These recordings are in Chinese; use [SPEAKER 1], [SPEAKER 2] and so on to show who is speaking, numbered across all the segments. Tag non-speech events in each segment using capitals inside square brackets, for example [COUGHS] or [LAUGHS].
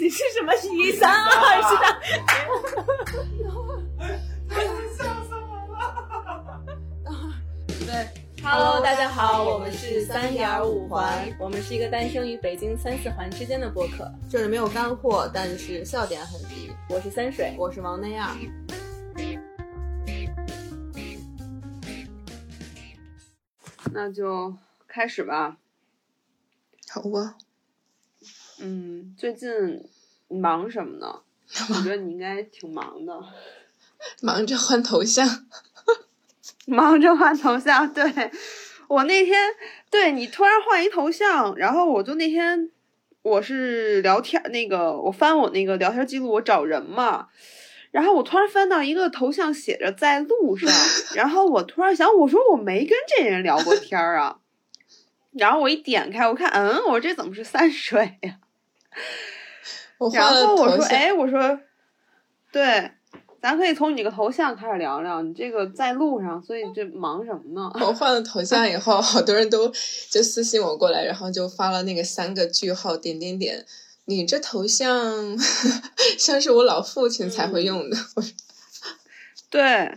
[SPEAKER 1] 你是什么一三二是的？
[SPEAKER 2] 笑死我了！
[SPEAKER 1] 对，Hello，大家好，我们是三点五环，我们是一个诞生于北京三四环之间的播客。
[SPEAKER 3] 这里没有干货，但是笑点很低。
[SPEAKER 1] 我是三水，
[SPEAKER 3] 我是王内亚。
[SPEAKER 4] 那就开始吧。
[SPEAKER 3] 好啊。
[SPEAKER 4] 嗯，最近忙什么呢？我觉得你应该挺忙的。[LAUGHS]
[SPEAKER 3] 忙着换头像。[LAUGHS]
[SPEAKER 4] 忙着换头像，对我那天对你突然换一头像，然后我就那天我是聊天那个我翻我那个聊天记录，我找人嘛，然后我突然翻到一个头像写着在路上，[LAUGHS] 然后我突然想，我说我没跟这人聊过天儿啊，然后我一点开我看，嗯，我这怎么是三水呀？然后我说，哎，我说，对。咱可以从你个头像开始聊聊，你这个在路上，所以这忙什么呢？
[SPEAKER 3] 我换了头像以后，好多人都就私信我过来，然后就发了那个三个句号点点点，你这头像 [LAUGHS] 像是我老父亲才会用的。[LAUGHS]
[SPEAKER 4] 对，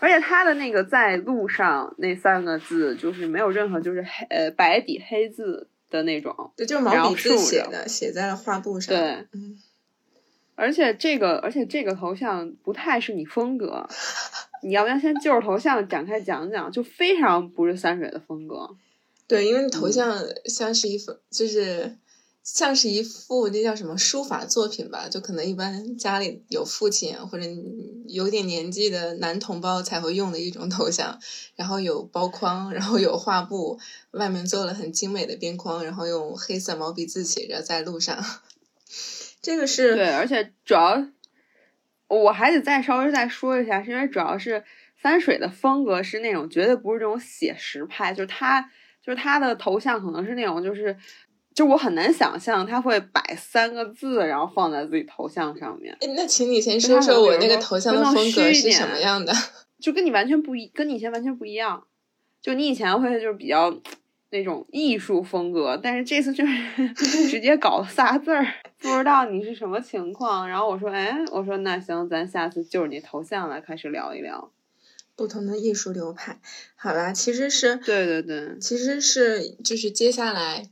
[SPEAKER 4] 而且他的那个在路上那三个字，就是没有任何就是黑呃白底黑字的那种，
[SPEAKER 3] 对，就是毛笔字写的，写在了画布上。
[SPEAKER 4] 对，嗯。而且这个，而且这个头像不太是你风格，你要不要先就着头像展开讲讲？就非常不是三水的风格。
[SPEAKER 3] 对，因为头像像是一幅，就是像是一幅那叫什么书法作品吧？就可能一般家里有父亲或者有点年纪的男同胞才会用的一种头像。然后有包框，然后有画布，外面做了很精美的边框，然后用黑色毛笔字写着“在路上”。[LAUGHS] 这个是
[SPEAKER 4] 对，而且主要我还得再稍微再说一下，是因为主要是三水的风格是那种绝对不是这种写实派，就是他就是他的头像可能是那种就是就我很难想象他会摆三个字然后放在自己头像上面。
[SPEAKER 3] 那请你先说说我那个头像的风格是什么样的？[LAUGHS]
[SPEAKER 4] 就跟你完全不一，跟你以前完全不一样。就你以前会就是比较。那种艺术风格，但是这次就是 [LAUGHS] 直接搞仨字儿，不知道你是什么情况。然后我说，哎，我说那行，咱下次就着你头像来开始聊一聊
[SPEAKER 3] 不同的艺术流派。好吧，其实是
[SPEAKER 4] 对对对，
[SPEAKER 3] 其实是就是接下来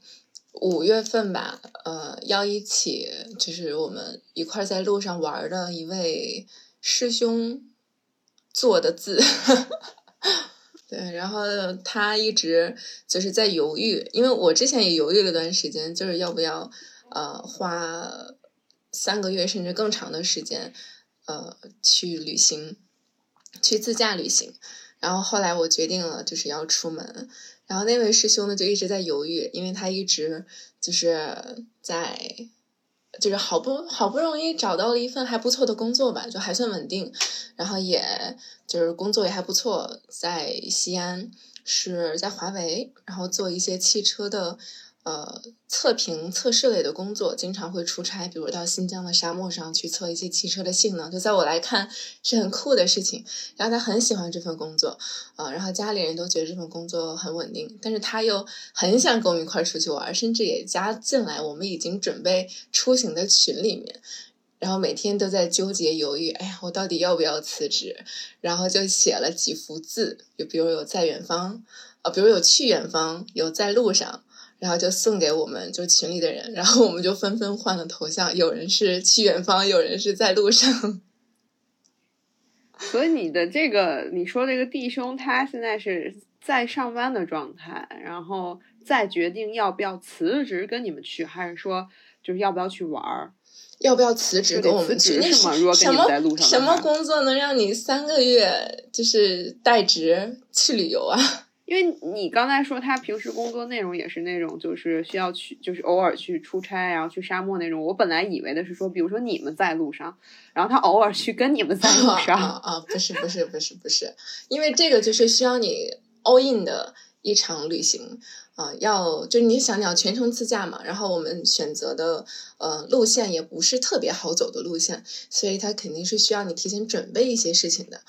[SPEAKER 3] 五月份吧，呃，要一起就是我们一块在路上玩的一位师兄做的字。[LAUGHS] 对，然后他一直就是在犹豫，因为我之前也犹豫了段时间，就是要不要呃花三个月甚至更长的时间呃去旅行，去自驾旅行。然后后来我决定了就是要出门，然后那位师兄呢就一直在犹豫，因为他一直就是在。就是好不好不容易找到了一份还不错的工作吧，就还算稳定，然后也就是工作也还不错，在西安是在华为，然后做一些汽车的。呃，测评测试类的工作经常会出差，比如到新疆的沙漠上去测一些汽车的性能，就在我来看是很酷的事情。然后他很喜欢这份工作，啊，然后家里人都觉得这份工作很稳定，但是他又很想跟我们一块出去玩，甚至也加进来我们已经准备出行的群里面。然后每天都在纠结犹豫，哎呀，我到底要不要辞职？然后就写了几幅字，就比如有在远方，啊，比如有去远方，有在路上。然后就送给我们就群里的人，然后我们就纷纷换了头像，有人是去远方，有人是在路上。[LAUGHS]
[SPEAKER 4] 所以你的这个你说这个弟兄，他现在是在上班的状态，然后再决定要不要辞职跟你们去，还是说就是要不要去玩儿？
[SPEAKER 3] 要不要辞职跟我们去？那
[SPEAKER 4] 什么
[SPEAKER 3] 什么什么工作能让你三个月就是代职去旅游啊？
[SPEAKER 4] 因为你刚才说他平时工作内容也是那种，就是需要去，就是偶尔去出差，然后去沙漠那种。我本来以为的是说，比如说你们在路上，然后他偶尔去跟你们在路上。
[SPEAKER 3] 啊，不是不是不是不是，因为这个就是需要你 all in 的一场旅行啊，要就是你想你要全程自驾嘛，然后我们选择的呃路线也不是特别好走的路线，所以它肯定是需要你提前准备一些事情的。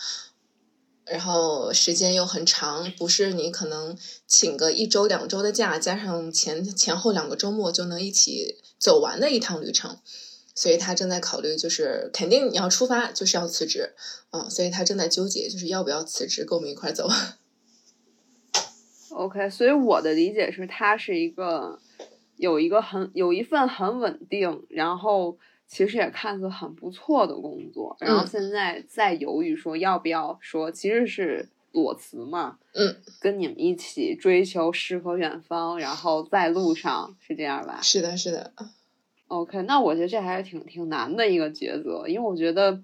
[SPEAKER 3] 然后时间又很长，不是你可能请个一周两周的假，加上前前后两个周末就能一起走完的一趟旅程。所以他正在考虑，就是肯定你要出发就是要辞职，嗯，所以他正在纠结，就是要不要辞职跟我们一块走。
[SPEAKER 4] OK，所以我的理解是，他是一个有一个很有一份很稳定，然后其实也看似很不错的工作，然后
[SPEAKER 3] 嗯
[SPEAKER 4] 现在在犹豫说要不要说，其实是裸辞嘛，
[SPEAKER 3] 嗯，
[SPEAKER 4] 跟你们一起追求诗和远方，然后在路上是这样吧
[SPEAKER 3] 是的，是的
[SPEAKER 4] ，？OK，那我觉得这还是挺挺难的一个抉择，因为我觉得。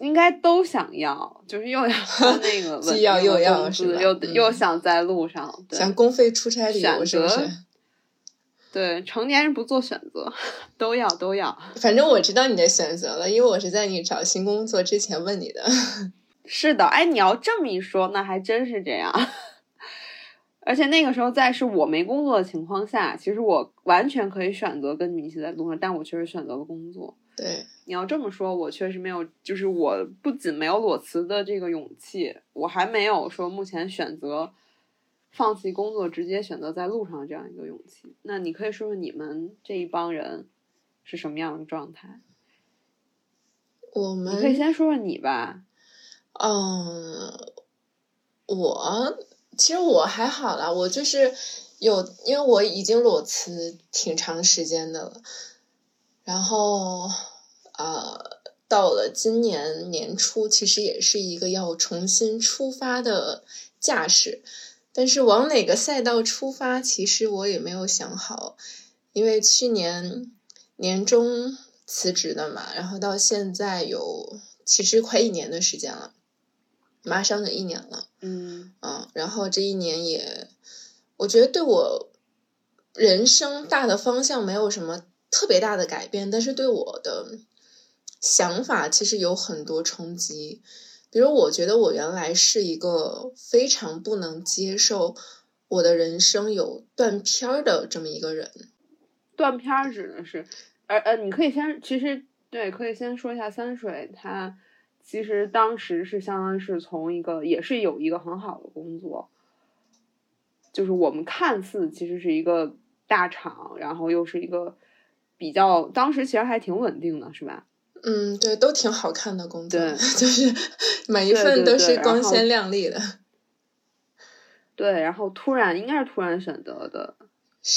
[SPEAKER 4] 应该都想要，就是又要 [LAUGHS] 那个
[SPEAKER 3] 既要又要是吧
[SPEAKER 4] 又
[SPEAKER 3] 嗯
[SPEAKER 4] 又想在路上，对
[SPEAKER 3] 想公费出差旅游是不是？
[SPEAKER 4] 对，成年人不做选择，都要都要。
[SPEAKER 3] 反正我知道你的选择了，因为我是在你找新工作之前问你的。[LAUGHS]
[SPEAKER 4] 是的，哎，你要这么一说，那还真是这样。[LAUGHS] 而且那个时候在是我没工作的情况下，其实我完全可以选择跟你一起在路上，但我确实选择了工作。
[SPEAKER 3] 对，
[SPEAKER 4] 你要这么说，我确实没有，就是我不仅没有裸辞的这个勇气，我还没有说目前选择放弃工作，直接选择在路上这样一个勇气。那你可以说说你们这一帮人是什么样的状态？
[SPEAKER 3] 我们
[SPEAKER 4] 你可以先说说你吧。
[SPEAKER 3] 嗯，我其实我还好啦，我就是有，因为我已经裸辞挺长时间的了，然后呃，到了今年年初，其实也是一个要重新出发的架势，但是往哪个赛道出发，其实我也没有想好，因为去年年中辞职的嘛，然后到现在有其实快一年的时间了。马上就一年了，
[SPEAKER 4] 嗯
[SPEAKER 3] 嗯，然后这一年也，我觉得对我人生大的方向没有什么特别大的改变，但是对我的想法其实有很多冲击。比如，我觉得我原来是一个非常不能接受我的人生有断片儿的这么一个人。
[SPEAKER 4] 断片儿指的是，呃呃，你可以先，其实对，可以先说一下三水，他其实当时是相当于是从一个，也是有一个很好的工作，就是我们看似其实是一个大厂，然后又是一个比较，当时其实还挺稳定的，是吧？
[SPEAKER 3] 嗯，对，都挺好看的工作，
[SPEAKER 4] 对 [LAUGHS]
[SPEAKER 3] 就是每一份都是光鲜亮丽的。[LAUGHS]
[SPEAKER 4] 对，然后突然应该是突然选择的，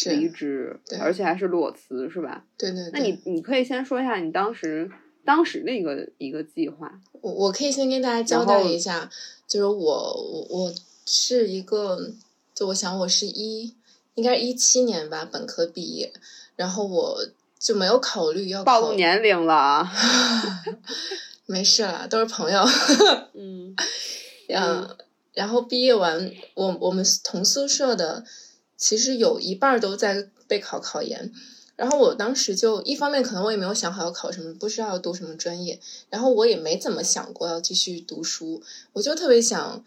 [SPEAKER 4] 离职
[SPEAKER 3] 对，
[SPEAKER 4] 而且还是裸辞，是吧？
[SPEAKER 3] 对对对。
[SPEAKER 4] 那你你可以先说一下你当时当时的一个一个计划。
[SPEAKER 3] 我我可以先跟大家交代一下，就是我我我是一个，就我想我是一应该是一七年吧本科毕业，然后我就没有考虑要考
[SPEAKER 4] 暴露年龄了啊！[LAUGHS]
[SPEAKER 3] 没事啦，都是朋友。[LAUGHS]
[SPEAKER 4] 嗯
[SPEAKER 3] 嗯，然后毕业完，我我们同宿舍的其实有一半都在备考考研。然后我当时就一方面可能我也没有想好要考什么，不知道要读什么专业，然后我也没怎么想过要继续读书，我就特别想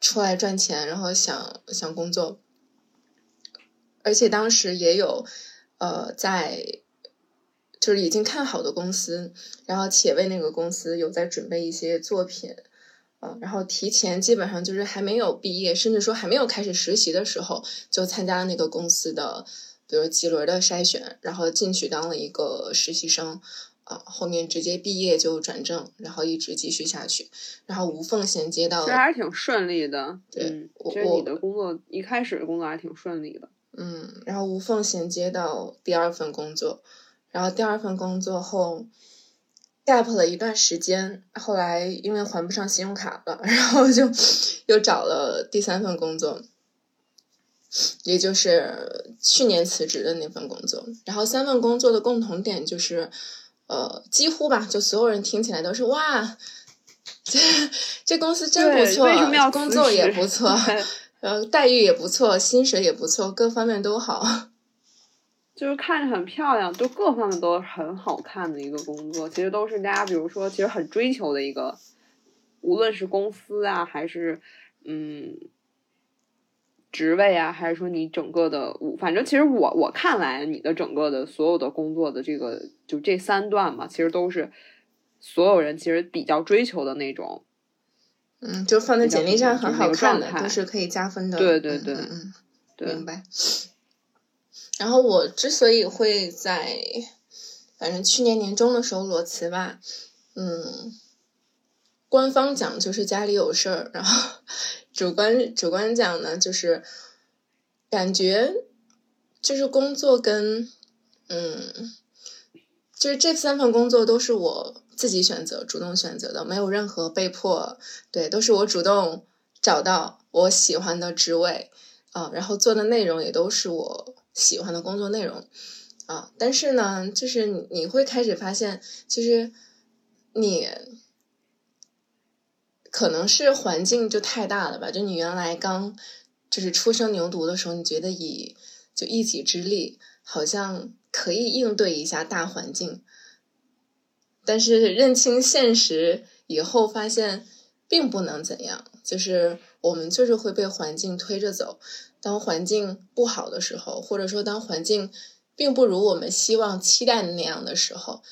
[SPEAKER 3] 出来赚钱，然后想想工作，而且当时也有呃在就是已经看好的公司，然后且为那个公司有在准备一些作品，啊，然后提前基本上就是还没有毕业，甚至说还没有开始实习的时候，就参加了那个公司的，比如几轮的筛选，然后进去当了一个实习生，啊，后面直接毕业就转正，然后一直继续下去，然后无缝衔接到
[SPEAKER 4] 其实还是挺顺利的。
[SPEAKER 3] 对
[SPEAKER 4] 嗯，
[SPEAKER 3] 我
[SPEAKER 4] 其实你
[SPEAKER 3] 我
[SPEAKER 4] 的工作一开始的工作还挺顺利的。
[SPEAKER 3] 嗯，然后无缝衔接到第二份工作，然后第二份工作后 gap 了一段时间，后来因为还不上信用卡了，[LAUGHS] 然后就又找了第三份工作，也就是去年辞职的那份工作。然后三份工作的共同点就是，呃，几乎吧，就所有人听起来都是哇。这这公司真不错
[SPEAKER 4] 为什么要，
[SPEAKER 3] 工作也不错，[LAUGHS] 呃，待遇也不错，薪水也不错，各方面都好。
[SPEAKER 4] 就是看着很漂亮，就各方面都很好看的一个工作，其实都是大家比如说其实很追求的一个，无论是公司啊，还是嗯职位啊，还是说你整个的，反正其实我我看来你的整个的所有的工作的这个就这三段嘛，其实都是所有人其实比较追求的那种。
[SPEAKER 3] 嗯，就放在简历上很好看的，都是可以加分的。
[SPEAKER 4] 对对对
[SPEAKER 3] 嗯嗯
[SPEAKER 4] 对
[SPEAKER 3] 嗯，明白。然后我之所以会在反正去年年中的时候裸辞吧，嗯，官方讲就是家里有事儿，然后 [LAUGHS] 主观主观讲呢就是感觉就是工作跟嗯，就是这三份工作都是我自己选择、主动选择的，没有任何被迫，对，都是我主动找到我喜欢的职位啊，然后做的内容也都是我喜欢的工作内容。啊，但是呢，就是你会开始发现，其实你可能是环境就太大了吧？就你原来刚就是初生牛犊的时候，你觉得以就一己之力好像可以应对一下大环境，但是认清现实以后，发现并不能怎样，就是我们就是会被环境推着走。当环境不好的时候，或者说当环境并不如我们希望、期待的那样的时候，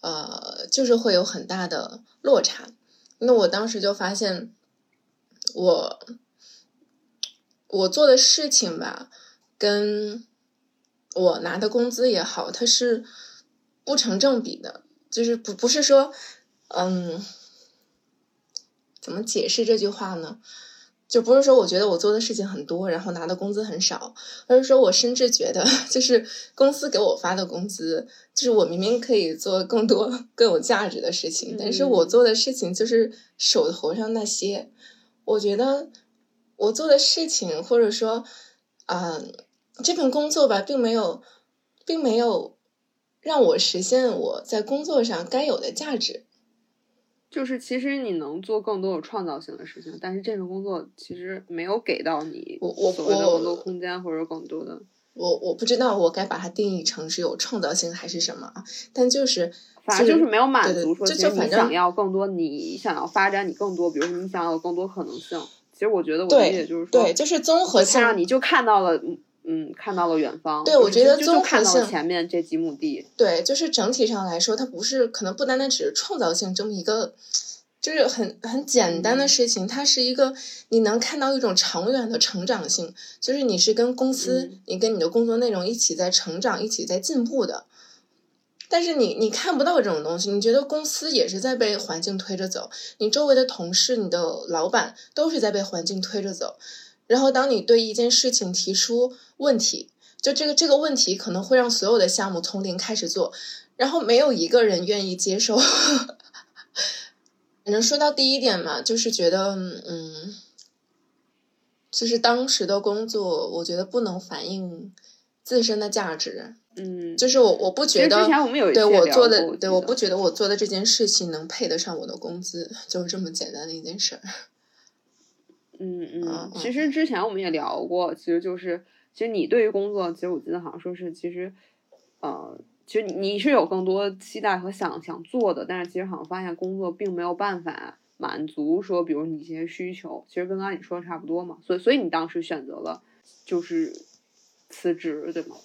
[SPEAKER 3] 呃，就是会有很大的落差。那我当时就发现，我我做的事情吧，跟我拿的工资也好，它是不成正比的。就是不不是说，嗯，怎么解释这句话呢？就不是说我觉得我做的事情很多，然后拿的工资很少，而是说我甚至觉得，[LAUGHS] 就是公司给我发的工资，就是我明明可以做更多更有价值的事情，但是我做的事情就是手头上那些。我觉得我做的事情，或者说，啊，这份工作吧，并没有，并没有让我实现我在工作上该有的价值。
[SPEAKER 4] 就是其实你能做更多有创造性的事情，但是这份工作其实没有给到你
[SPEAKER 3] 我我
[SPEAKER 4] 所谓的更多空间或者更多的。
[SPEAKER 3] 我我不知道我该把它定义成是有创造性还是什么啊，但就是
[SPEAKER 4] 反正就是没有满足，说
[SPEAKER 3] 就
[SPEAKER 4] 其实你想要更多，你想要发展你更多，比如说你想要有更多可能性。其实我觉得我
[SPEAKER 3] 对
[SPEAKER 4] 理解就是说，
[SPEAKER 3] 对，就是综合性
[SPEAKER 4] 让你就看到了，嗯嗯，看到了远方。
[SPEAKER 3] 对我觉得综合性
[SPEAKER 4] 前面这几亩地。
[SPEAKER 3] 对，就是整体上来说，它不是可能不单单只是创造性这么一个，就是很很简单的
[SPEAKER 4] 嗯
[SPEAKER 3] 事情，它是一个你能看到一种长远的成长性，就是你是跟公司，
[SPEAKER 4] 嗯
[SPEAKER 3] 你跟你的工作内容一起在成长，一起在进步的。但是你你看不到这种东西，你觉得公司也是在被环境推着走，你周围的同事、你的老板都是在被环境推着走。然后当你对一件事情提出问题，就这个这个问题可能会让所有的项目从零开始做，然后没有一个人愿意接受。[LAUGHS] 反正说到第一点嘛，就是觉得嗯，就是当时的工作，我觉得不能反映自身的价值。
[SPEAKER 4] 嗯，
[SPEAKER 3] 就是我我不觉得，
[SPEAKER 4] 之前我们有
[SPEAKER 3] 对我做的，对我不觉得我做的这件事情能配得上我的工资，就是这么简单的一件事儿。
[SPEAKER 4] 嗯
[SPEAKER 3] 嗯
[SPEAKER 4] 其实之前我们也聊过，其实就是，其实你对于工作，其实我记得好像说是，其实，呃，其实你你是有更多期待和想想做的，但是其实好像发现工作并没有办法满足说，比如你一些需求，其实跟刚才你说的差不多嘛，所以所以你当时选择了就是辞职，对吗？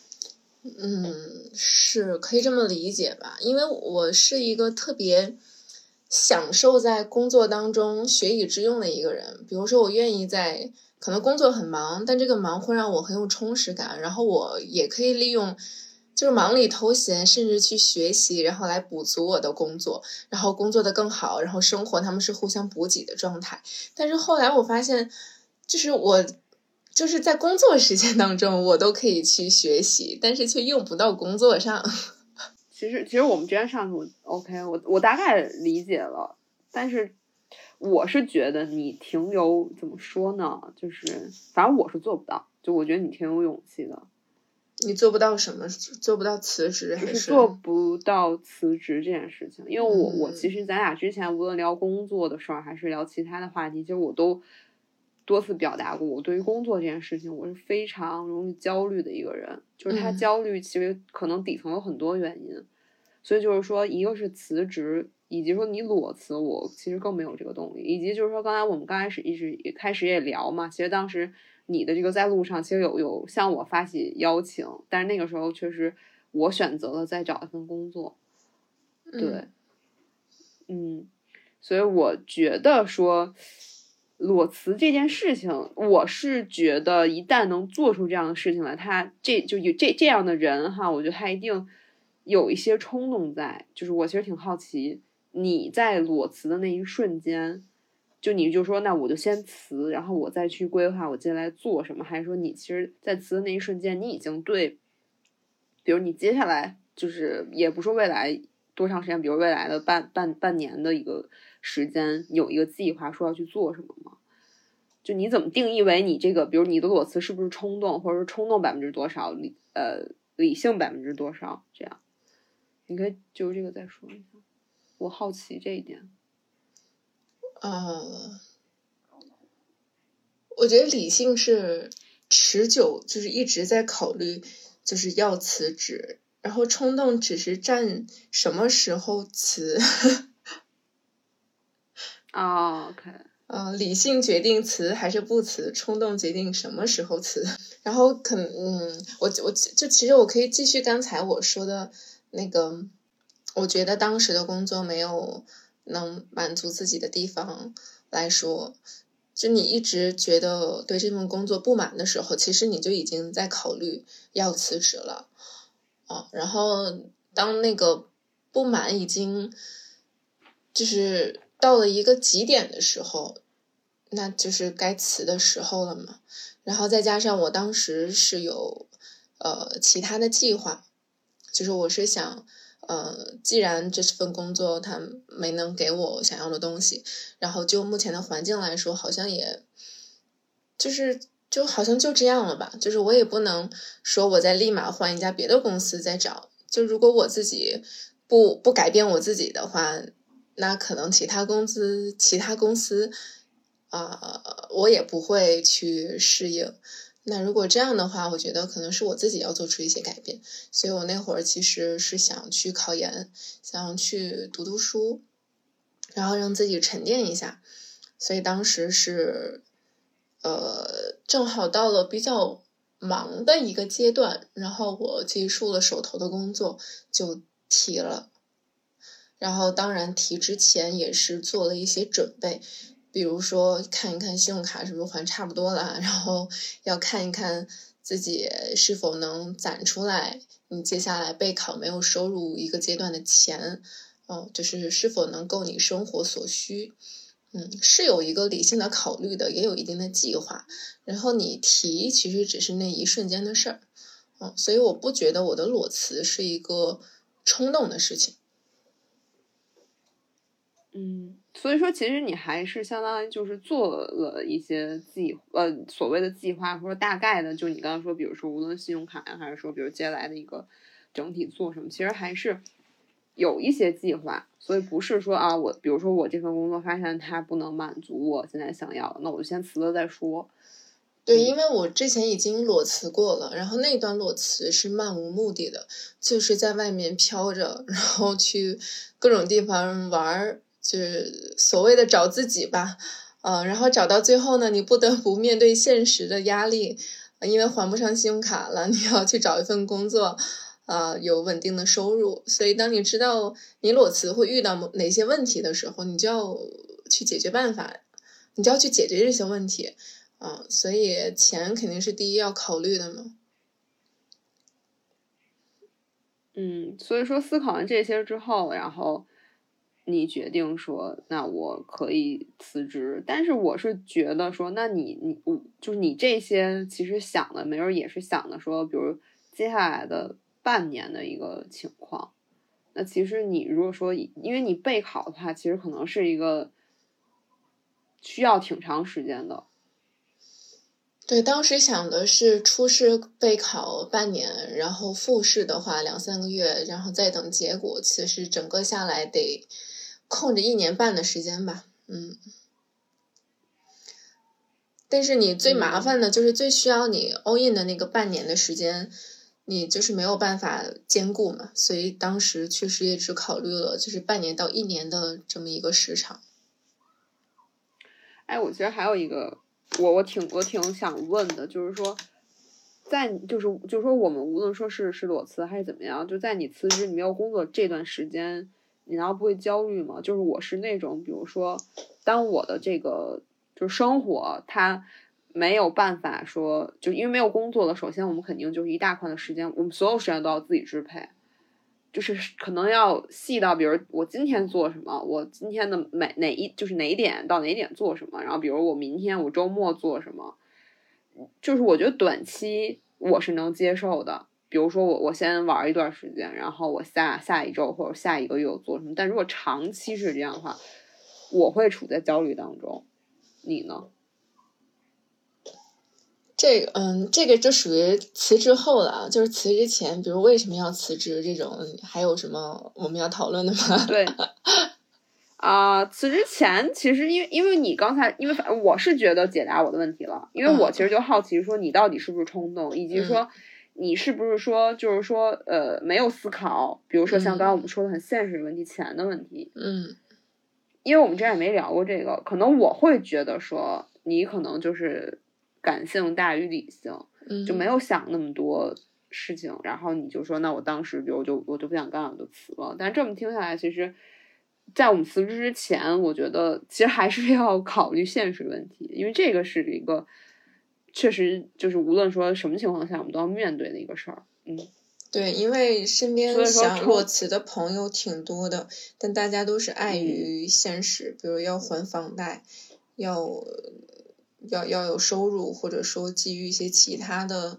[SPEAKER 3] 嗯，是可以这么理解吧？因为我是一个特别享受在工作当中学以致用的一个人。比如说，我愿意在可能工作很忙，但这个忙会让我很有充实感，然后我也可以利用就是忙里偷闲，甚至去学习，然后来补足我的工作，然后工作的更好，然后生活他们是互相补给的状态。但是后来我发现，就是我。就是在工作时间当中，我都可以去学习，但是却用不到工作上。
[SPEAKER 4] 其实，其实我们之前上次我 OK，我我大概理解了，但是我是觉得你停留怎么说呢？就是反正我是做不到，就我觉得你挺有勇气的，
[SPEAKER 3] 你做不到什么？做不到辞职还
[SPEAKER 4] 是是做不到辞职这件事情。因为我、我
[SPEAKER 3] 嗯
[SPEAKER 4] 其实咱俩之前无论聊工作的事儿，还是聊其他的话题，其实我都多次表达过，我对于工作这件事情，我是非常容易焦虑的一个人。就是他
[SPEAKER 3] 嗯
[SPEAKER 4] 焦虑，其实可能底层有很多原因。所以就是说，一个是辞职，以及说你裸辞，我其实更没有这个动力。以及就是说，刚才我们刚开始一直也开始也聊嘛，其实当时你的这个在路上，其实有有向我发起邀请，但是那个时候确实我选择了再找一份工作。对，
[SPEAKER 3] 嗯
[SPEAKER 4] 嗯，所以我觉得说裸辞这件事情，我是觉得一旦能做出这样的事情来，他这就有这这样的人哈，我觉得他一定有一些冲动在，就是我其实挺好奇，你在裸辞的那一瞬间，就你就说那我就先辞，然后我再去规划我接下来做什么，还是说你其实，在辞的那一瞬间，你已经对，比如你接下来就是也不说未来多长时间，比如未来的半半半年的一个时间，有一个计划说要去做什么吗？就你怎么定义为你这个，比如你的裸辞是不是冲动，或者说冲动百分之多少，理呃理性百分之多少这样？你可以就这个再说一下，我好奇这一点。
[SPEAKER 3] 呃，我觉得理性是持久，就是一直在考虑，就是要辞职，然后冲动只是占什么时候辞。
[SPEAKER 4] 啊，[LAUGHS] OK。
[SPEAKER 3] 呃，理性决定辞还是不辞，冲动决定什么时候辞。[LAUGHS] 然后可嗯，我我就其实我可以继续刚才我说的那个，我觉得当时的工作没有能满足自己的地方来说，就你一直觉得对这份工作不满的时候，其实你就已经在考虑要辞职了啊。然后当那个不满已经就是到了一个极点的时候。那就是该辞的时候了嘛，然后再加上我当时是有呃其他的计划，就是我是想，呃，既然这份工作它没能给我想要的东西，然后就目前的环境来说，好像也，就是就好像就这样了吧，就是我也不能说我再立马换一家别的公司再找，就如果我自己不不改变我自己的话，那可能其他公司其他公司。啊，我也不会去适应。那如果这样的话，我觉得可能是我自己要做出一些改变。所以我那会儿其实是想去考研，想去读读书，然后让自己沉淀一下。所以当时是，呃，正好到了比较忙的一个阶段，然后我结束了手头的工作就提了。然后当然提之前也是做了一些准备。比如说看一看信用卡是不是还差不多了，然后要看一看自己是否能攒出来，你接下来备考没有收入一个阶段的钱，哦，就是是否能够你生活所需，嗯，是有一个理性的考虑的，也有一定的计划。然后你提其实只是那一瞬间的事儿，嗯，所以我不觉得我的裸辞是一个冲动的事情，
[SPEAKER 4] 嗯。所以说，其实你还是相当于就是做了一些计呃所谓的计划，或者大概的，就你刚刚说，比如说无论信用卡呀，还是说比如接下来的一个整体做什么，其实还是有一些计划。所以不是说啊，我比如说我这份工作发现它不能满足我现在想要的，那我就先辞了再说。
[SPEAKER 3] 对，因为我之前已经裸辞过了，然后那段裸辞是漫无目的的，就是在外面飘着，然后去各种地方玩儿。就是所谓的找自己吧，嗯，然后找到最后呢，你不得不面对现实的压力，因为还不上信用卡了，你要去找一份工作，啊，有稳定的收入。所以当你知道你裸辞会遇到哪些问题的时候，你就要去解决办法，你就要去解决这些问题，啊，所以钱肯定是第一要考虑的嘛。
[SPEAKER 4] 嗯，所以说思考完这些之后，然后。你决定说，那我可以辞职，但是我是觉得说，那你你我就是你这些其实想的，没准也是想的说，比如接下来的半年的一个情况。那其实你如果说，因为你备考的话，其实可能是一个需要挺长时间的。
[SPEAKER 3] 对，当时想的是初试备考半年，然后复试的话两三个月，然后再等结果。其实整个下来得。空着一年半的时间吧，嗯，但是你最麻烦的就是最需要你 all in 的那个半年的时间，你就是没有办法兼顾嘛，所以当时确实也只考虑了就是半年到一年的这么一个时长。
[SPEAKER 4] 哎，我觉得还有一个，我我挺我挺想问的，就是说，在就是就是说我们无论说是是裸辞还是怎么样，就在你辞职你没有工作这段时间。你难道不会焦虑吗？就是我是那种，比如说，当我的这个就是生活，它没有办法说，就因为没有工作了。首先，我们肯定就是一大块的时间，我们所有时间都要自己支配。就是可能要细到，比如我今天做什么，我今天的每哪一就是哪一点到哪一点做什么，然后比如我明天我周末做什么，就是我觉得短期我是能接受的。比如说我我先玩一段时间，然后我下下一周或者下一个月我做什么，但如果长期是这样的话，我会处在焦虑当中。你呢？
[SPEAKER 3] 这个嗯，这个就属于辞职后了啊，就是辞职前，比如为什么要辞职这种，还有什么我们要讨论的吗？[LAUGHS]
[SPEAKER 4] 对，啊、辞职前其实因为因为你刚才因为反我是觉得解答我的问题了，因为我
[SPEAKER 3] 嗯
[SPEAKER 4] 其实就好奇说你到底是不是冲动，以及说你是不是说就是说呃没有思考，比如说像
[SPEAKER 3] 嗯
[SPEAKER 4] 刚刚我们说的很现实的问题，钱的问题，
[SPEAKER 3] 嗯。
[SPEAKER 4] 因为我们之前也没聊过这个，可能我会觉得说你可能就是感性大于理性，
[SPEAKER 3] 嗯，
[SPEAKER 4] 就没有想那么多事情，然后你就说，那我当时比如就我就不想干了，我就辞了。但这么听下来，其实，在我们辞职之前，我觉得其实还是 [LAUGHS] 要考虑现实问题，因为这个是一个确实就是无论说什么情况下，我们都要面对的一个事儿。嗯，
[SPEAKER 3] 对，因为身边想裸辞的朋友挺多的，但大家都是碍
[SPEAKER 4] 嗯
[SPEAKER 3] 于现实，比如要还房贷，要要要有收入，或者说基于一些其他的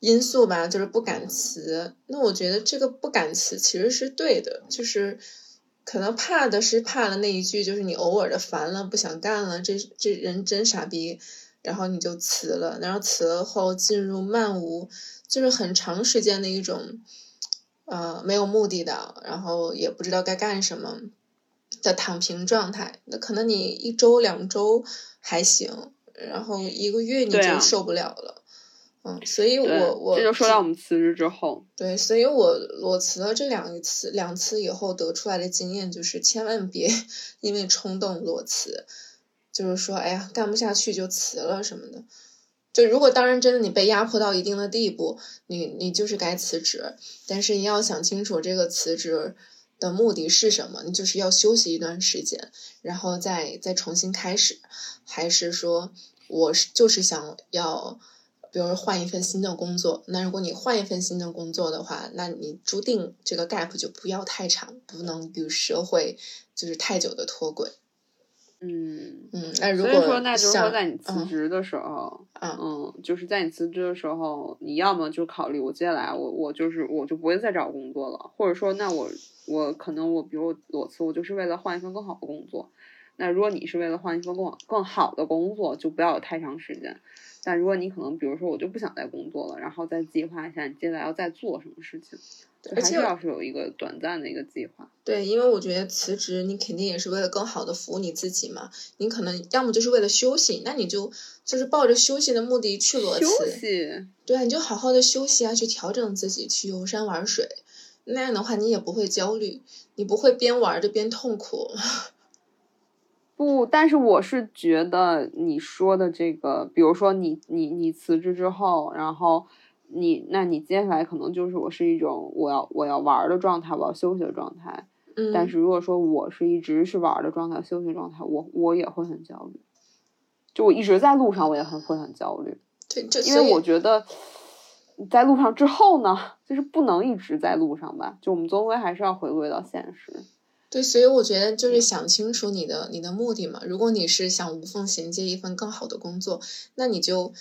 [SPEAKER 3] 因素吧，就是不敢辞。那我觉得这个不敢辞其实是对的，就是可能怕的是怕的那一句，就是你偶尔的烦了，不想干了，这这人真傻逼，然后你就辞了，然后辞了后进入漫无。就是很长时间的一种，呃，没有目的的，然后也不知道该干什么的躺平状态。那可能你一周两周还行，然后一个月你就受不了了。嗯，所以我我
[SPEAKER 4] 这就说到我们辞职之后，
[SPEAKER 3] 对，所以我我辞了这两次两次以后得出来的经验就是，千万别 [LAUGHS] 因为冲动裸辞，就是说，哎呀，干不下去就辞了什么的。就如果当然真的你被压迫到一定的地步，你你就是该辞职，但是你要想清楚这个辞职的目的是什么，你就是要休息一段时间，然后再再重新开始，还是说我是就是想要。比如说换一份新的工作，那如果你换一份新的工作的话，那你注定这个 gap 就不要太长，不能与社会就是太久的脱轨。
[SPEAKER 4] 嗯，
[SPEAKER 3] 嗯，那如果
[SPEAKER 4] 所以说，那就是说，在你辞
[SPEAKER 3] 嗯
[SPEAKER 4] 职的时候，
[SPEAKER 3] 嗯
[SPEAKER 4] 嗯，就是在你辞职的时候，你要么就考虑我接下来我我就是我就不会再找工作了，或者说那我我可能我比如我裸辞，我就是为了换一份更好的工作。那如果你是为了换一份更更好的工作，就不要有太长时间。但如果你可能比如说我就不想再工作了，然后再计划一下你接下来要再做什么事情，
[SPEAKER 3] 而且
[SPEAKER 4] 要是有一个短暂的一个计划。
[SPEAKER 3] 对，因为我觉得辞职你肯定也是为了更好的服务你自己嘛，你可能要么就是为了休息，那你就就是抱着休息的目的去裸辞，
[SPEAKER 4] 休息，
[SPEAKER 3] 对啊，你就好好的休息啊，去调整自己，去游山玩水，那样的话你也不会焦虑，你不会边玩着边痛苦。[LAUGHS]
[SPEAKER 4] 不，但是我是觉得你说的这个，比如说你你你辞职之后，然后你那你接下来可能就是我是一种我要我要玩儿的状态，我要休息的状态。
[SPEAKER 3] 嗯，
[SPEAKER 4] 但是如果说我是一直是玩儿的状态、休息状态，我我也会很焦虑。就我一直在路上，我也很会很焦虑，
[SPEAKER 3] 对，就
[SPEAKER 4] 因为我觉得在路上之后呢，就是不能一直在路上吧，就我们终归还是要回归到现实。
[SPEAKER 3] 对，所以我觉得就是想清楚你的你的目的嘛。如果你是想无缝衔接一份更好的工作，那你就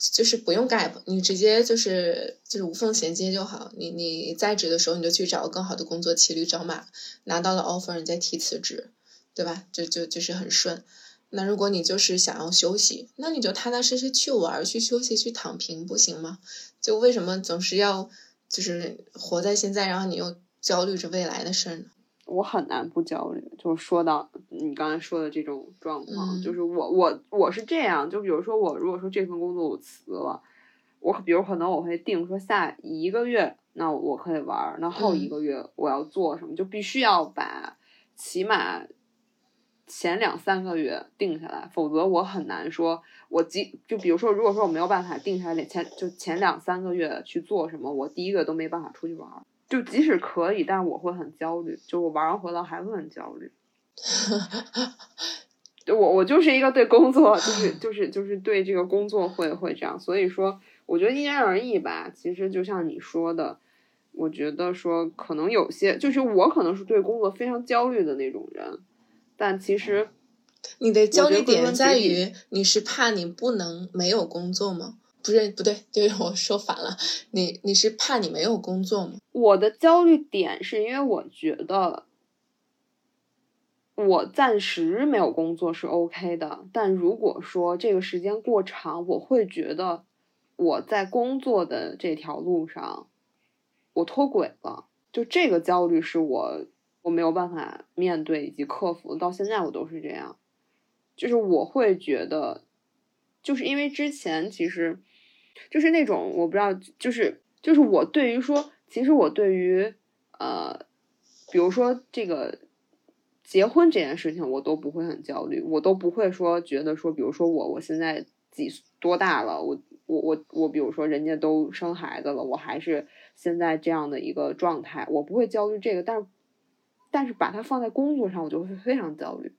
[SPEAKER 3] 就是不用 gap，你直接就是就是无缝衔接就好。你你在职的时候你就去找个更好的工作，骑驴找马，拿到了 offer 你再提辞职，对吧？就就就是很顺。那如果你就是想要休息，那你就踏踏实实去玩、去休息、去躺平，不行吗？就为什么总是要就是活在现在，然后你又焦虑着未来的事呢？
[SPEAKER 4] 我很难不焦虑，就是说到你刚才说的这种状况，
[SPEAKER 3] 嗯
[SPEAKER 4] 就是我我我是这样，就比如说我如果说这份工作我辞了，我比如可能我会定说下一个月，那我可以玩儿，那后一
[SPEAKER 3] 嗯
[SPEAKER 4] 个月我要做什么，就必须要把起码前两三个月定下来，否则我很难说，我即就比如说，如果说我没有办法定下来前就前两三个月去做什么，我第一个都没办法出去玩儿。就即使可以，但我会很焦虑，就我玩完回来还会很焦虑。[LAUGHS] 就我我就是一个对工作就是就是就是对这个工作会会这样，所以说我觉得因人而异吧。其实就像你说的，我觉得说可能有些，就是我可能是对工作非常焦虑的那种人，但其实
[SPEAKER 3] 你的焦虑点在于你是怕你不能没有工作吗？不是，不对，就是我说反了。你你是怕你没有工作吗？
[SPEAKER 4] 我的焦虑点是因为我觉得我暂时没有工作是 OK 的，但如果说这个时间过长，我会觉得我在工作的这条路上我脱轨了。就这个焦虑是我我没有办法面对以及克服，到现在我都是这样。就是我会觉得，就是因为之前其实就是那种我不知道，就是就是我对于说，其实我对于呃，比如说这个结婚这件事情，我都不会很焦虑，我都不会说觉得说，比如说我我现在几多大了，我我我我，比如说人家都生孩子了，我还是现在这样的一个状态，我不会焦虑这个，但是但是把它放在工作上，我就会非常焦虑。